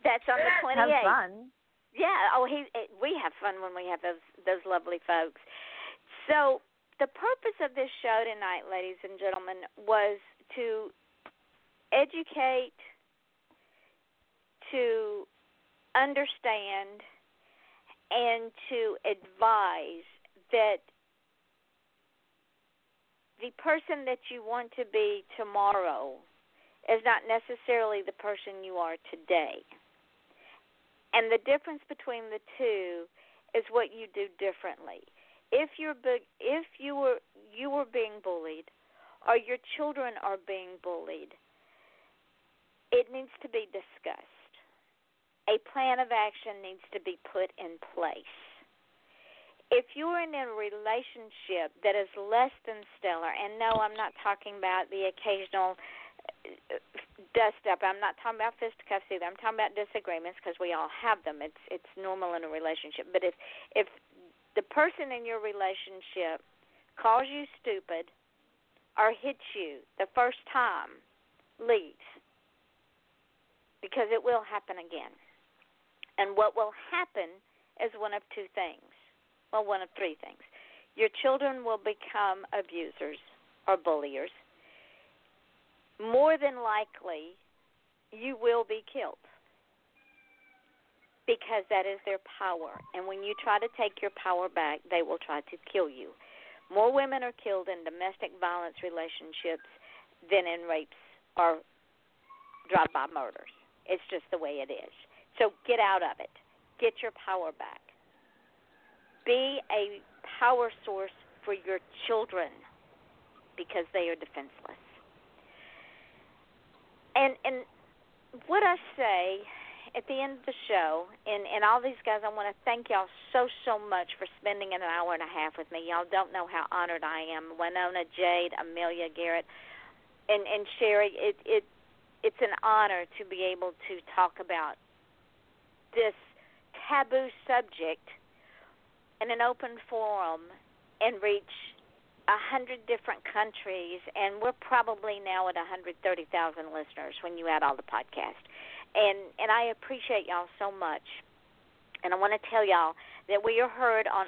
That's on the twenty Have fun. Yeah. Oh, he. We have fun when we have those those lovely folks. So the purpose of this show tonight, ladies and gentlemen, was to educate, to understand, and to advise that the person that you want to be tomorrow is not necessarily the person you are today. And the difference between the two is what you do differently. If you're if you were you were being bullied or your children are being bullied, it needs to be discussed. A plan of action needs to be put in place. If you're in a relationship that is less than stellar, and no, I'm not talking about the occasional uh, dust up. I'm not talking about fisticuffs either. I'm talking about disagreements because we all have them. It's it's normal in a relationship. But if if the person in your relationship calls you stupid or hits you the first time, leave because it will happen again. And what will happen is one of two things. Well, one of three things. Your children will become abusers or bulliers. More than likely, you will be killed because that is their power. And when you try to take your power back, they will try to kill you. More women are killed in domestic violence relationships than in rapes or drive-by murders. It's just the way it is. So get out of it. Get your power back. Be a power source for your children because they are defenseless. And and what I say at the end of the show, and and all these guys, I want to thank y'all so so much for spending an hour and a half with me. Y'all don't know how honored I am. Winona, Jade, Amelia, Garrett, and and Sherry. It it it's an honor to be able to talk about this taboo subject in an open forum and reach a hundred different countries, and we're probably now at 130,000 listeners when you add all the podcasts and and I appreciate y'all so much. And I want to tell y'all that we are heard on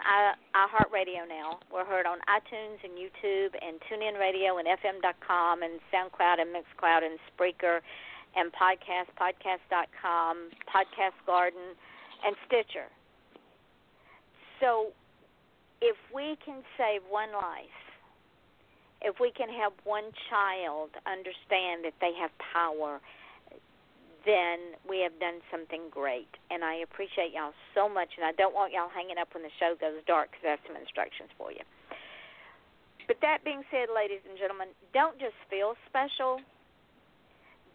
iHeartRadio now. We're heard on iTunes and YouTube and TuneIn Radio and FM.com and SoundCloud and Mixcloud and Spreaker and Podcast, Podcast.com, Podcast Garden, and Stitcher. So if we can save one life, if we can help one child understand that they have power then we have done something great. And I appreciate y'all so much. And I don't want y'all hanging up when the show goes dark because I have some instructions for you. But that being said, ladies and gentlemen, don't just feel special.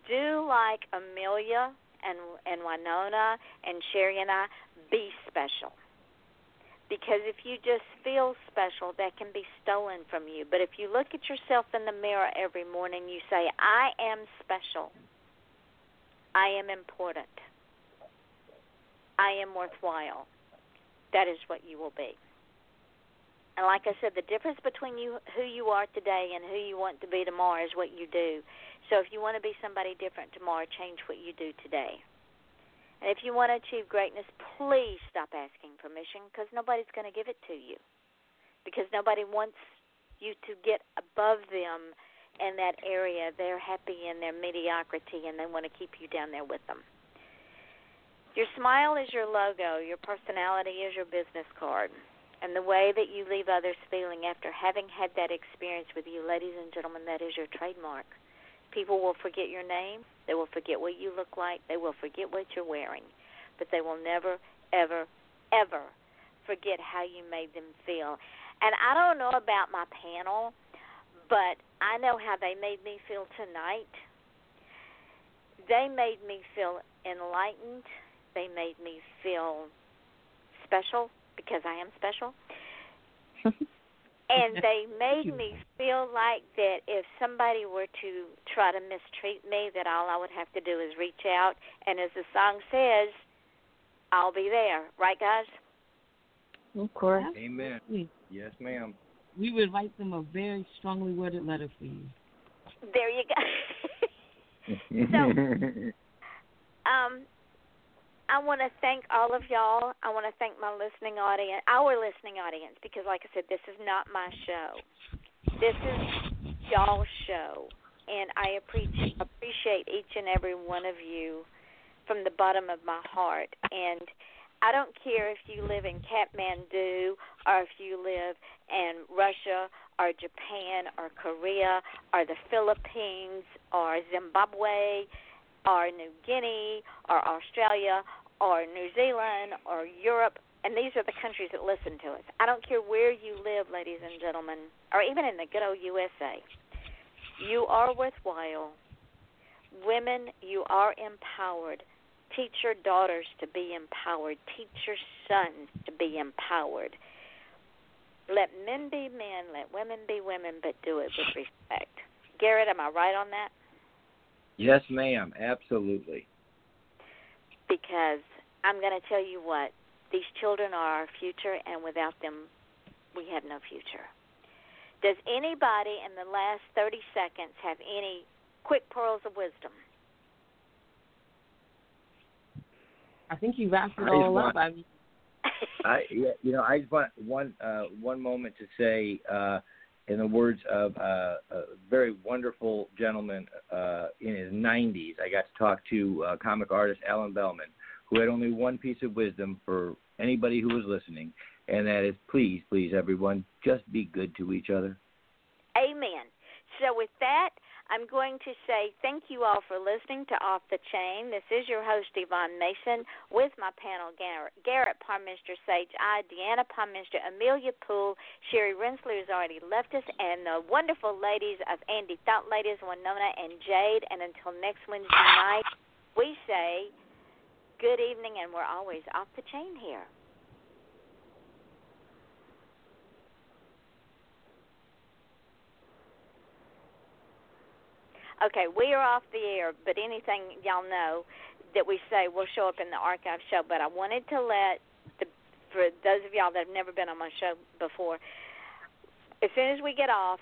Do like Amelia and and Winona and Sherry and I be special. Because if you just feel special, that can be stolen from you. But if you look at yourself in the mirror every morning, you say, I am special. I am important. I am worthwhile. That is what you will be. And like I said, the difference between you who you are today and who you want to be tomorrow is what you do. So if you want to be somebody different tomorrow, change what you do today. And if you want to achieve greatness, please stop asking permission because nobody's going to give it to you. Because nobody wants you to get above them in that area, they're happy in their mediocrity and they want to keep you down there with them. Your smile is your logo, your personality is your business card. And the way that you leave others feeling after having had that experience with you, ladies and gentlemen, that is your trademark. People will forget your name, they will forget what you look like, they will forget what you're wearing, but they will never, ever, ever forget how you made them feel. And I don't know about my panel, but I know how they made me feel tonight. They made me feel enlightened. They made me feel special because I am special. and they made me feel like that if somebody were to try to mistreat me that all I would have to do is reach out. And as the song says I'll be there. Right guys? Of course. Amen. Yes ma'am we would write them a very strongly worded letter for you. There you go. so, um, I want to thank all of y'all. I want to thank my listening audience, our listening audience, because, like I said, this is not my show. This is y'all's show, and I appreciate appreciate each and every one of you from the bottom of my heart. And I don't care if you live in Kathmandu or if you live in Russia or Japan or Korea or the Philippines or Zimbabwe or New Guinea or Australia or New Zealand or Europe. And these are the countries that listen to us. I don't care where you live, ladies and gentlemen, or even in the good old USA. You are worthwhile. Women, you are empowered Teach your daughters to be empowered. Teach your sons to be empowered. Let men be men, let women be women, but do it with respect. Garrett, am I right on that? Yes, ma'am. Absolutely. Because I'm going to tell you what, these children are our future, and without them, we have no future. Does anybody in the last 30 seconds have any quick pearls of wisdom? I think you wrapped it all up. I mean, I you know I just want one uh, one moment to say uh, in the words of uh, a very wonderful gentleman uh, in his 90s. I got to talk to uh, comic artist Allen Bellman, who had only one piece of wisdom for anybody who was listening, and that is please, please, everyone, just be good to each other. Amen. So with that, I'm going to say thank you all for listening to Off the Chain. This is your host, Yvonne Mason, with my panel, Garrett, Garrett Pomichter Sage, I, Deana Pomichter, Amelia Poole, Sherry Rentschler has already left us, and the wonderful ladies of Andy Thought Ladies, Winona and Jade. And until next Wednesday night, we say good evening, and we're always off the chain here. Okay, we are off the air, but anything y'all know that we say will show up in the archive show. But I wanted to let the for those of y'all that have never been on my show before, as soon as we get off,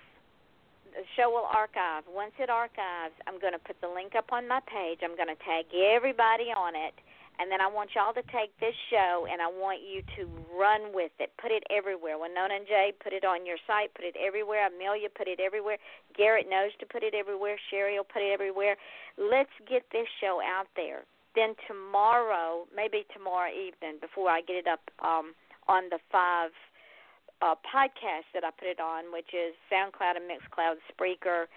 the show will archive. Once it archives, I'm going to put the link up on my page. I'm going to tag everybody on it and then I want y'all to take this show and I want you to run with it. Put it everywhere. Winona and Jay, put it on your site. Put it everywhere. Amelia, put it everywhere. Garrett knows to put it everywhere. Sherry will put it everywhere. Let's get this show out there. Then tomorrow, maybe tomorrow evening, before I get it up um, on the five uh, podcasts that I put it on, which is SoundCloud and Mixcloud, Spreaker,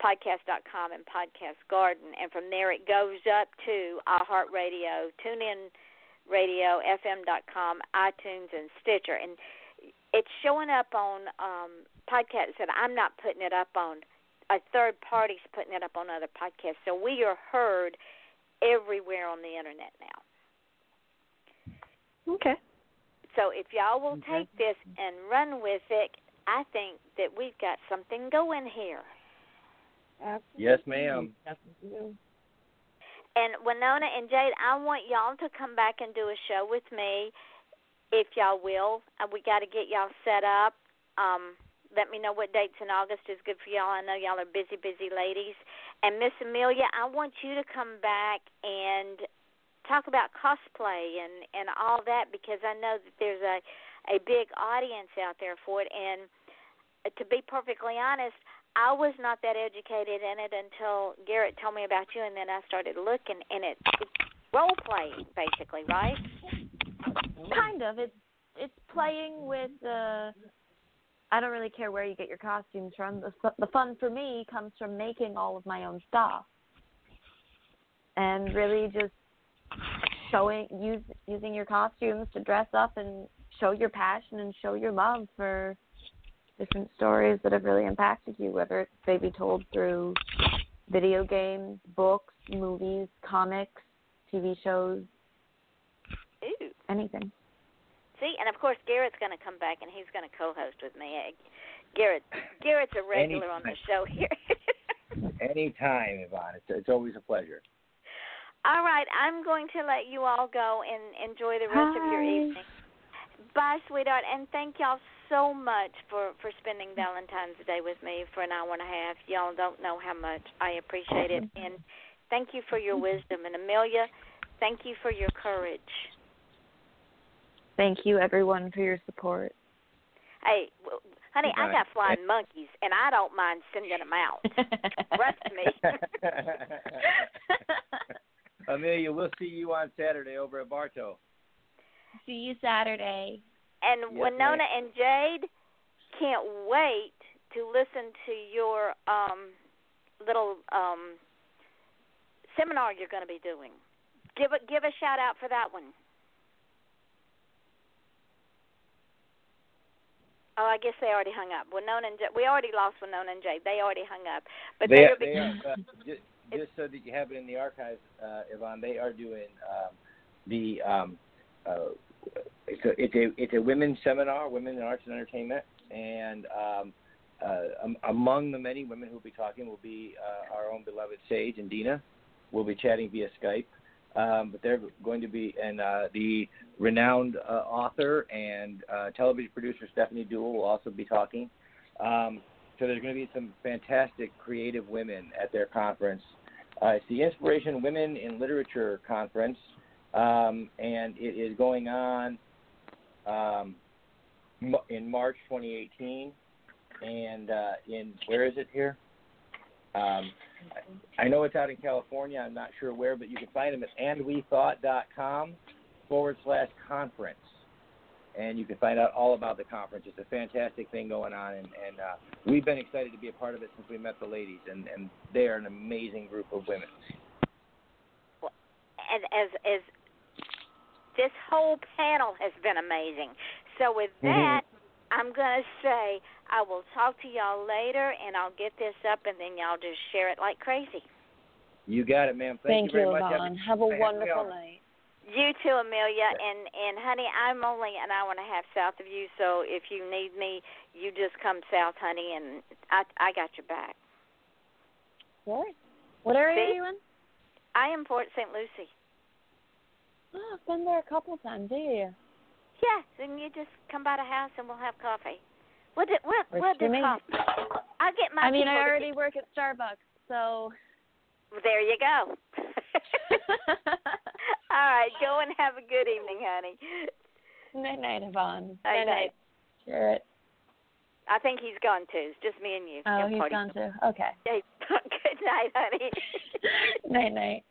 podcast.com and Podcast Garden, and from there it goes up to iHeartRadio, TuneIn Radio, FM.com, iTunes, and Stitcher, and it's showing up on um, podcasts that I'm not putting it up on. A third party's putting it up on other podcasts, so we are heard everywhere on the internet now. Okay. So if y'all will take this and run with it, I think that we've got something going here. Absolutely. Yes, ma'am. And Winona and Jade, I want y'all to come back and do a show with me, if y'all will. Uh, we got to get y'all set up. Um, let me know what dates in August is good for y'all. I know y'all are busy, busy ladies. And Miss Amelia, I want you to come back and talk about cosplay and and all that because I know that there's a a big audience out there for it. And to be perfectly honest, I was not that educated in it until Garrett told me about you, and then I started looking, and it, it's role playing basically, right? Kind of. It's it's playing with the. I don't really care where you get your costumes from. The the fun for me comes from making all of my own stuff, and really just showing use using your costumes to dress up and show your passion and show your love for different stories that have really impacted you, whether they be told through video games, books, movies, comics, TV shows, Ooh. anything. See, and of course Garrett's going to come back and he's going to co-host with me. Garrett, Garrett's a regular Anytime. on the show here. Anytime, Yvonne. It's, it's always a pleasure. all right, I'm going to let you all go and enjoy the rest of your evening. Bye, sweetheart, and thank y'all so much for for spending Valentine's Day with me for an hour and a half. Y'all don't know how much I appreciate it, and thank you for your wisdom. And Amelia, thank you for your courage. Thank you, everyone, for your support. Hey, w- honey, I got flying monkeys, and I don't mind sending them out. Trust me. Amelia, we'll see you on Saturday over at Bartow. See you Saturday. And Yes, Winona ma'am. and Jade can't wait to listen to your um little um seminar you're going to be doing. Give a give a shout out for that one. Oh, I guess they already hung up. Winona and Jade, we already lost Winona and Jade. They already hung up. But they, they'll they are, uh, just, just so that you have it in the archives, uh, Yvonne, they are doing um, the um, uh, it's a it's a it's a women's seminar, women in arts and entertainment, and um, uh, among the many women who will be talking will be uh, our own beloved Sage and Deana. We'll be chatting via Skype, um, but they're going to be and uh, the renowned uh, author and uh, television producer Stephanie Dewell will also be talking. Um, so there's going to be some fantastic creative women at their conference. It's the Inspiration Women in Literature Conference, um, and it is going on um, in March 2018. And uh, in where is it here? Um, I know it's out in California. I'm not sure where, but you can find them at andwethought.com forward slash conference. and you can find out all about the conference. It's a fantastic thing going on, and, and uh, we've been excited to be a part of it since we met the ladies, and, and they are an amazing group of women. And as as this whole panel has been amazing. So with Mm-hmm. that, I'm gonna say I will talk to y'all later, and I'll get this up, and then y'all just share it like crazy. You got it, ma'am. Thank, Thank you very you, much. Yvonne. Have a wonderful night. You too, Amelia, and and honey, I'm only an hour and a half south of you, so if you need me, you just come south, honey, and I I got your back. What? What area See? are you in? I am Port St. Lucie. Oh, I've been there a couple of times. Yeah. Yeah, then you just come by the house and we'll have coffee. What did what Works what for did me. coffee? I get my I mean, I already work at Starbucks, so. get- there you go. All right, go and have a good evening, honey. Night night, Yvonne. Night, night. Garrett. I think he's gone too. It's just me and you. Oh, he's gone too. Okay. Okay. good night, honey. night night.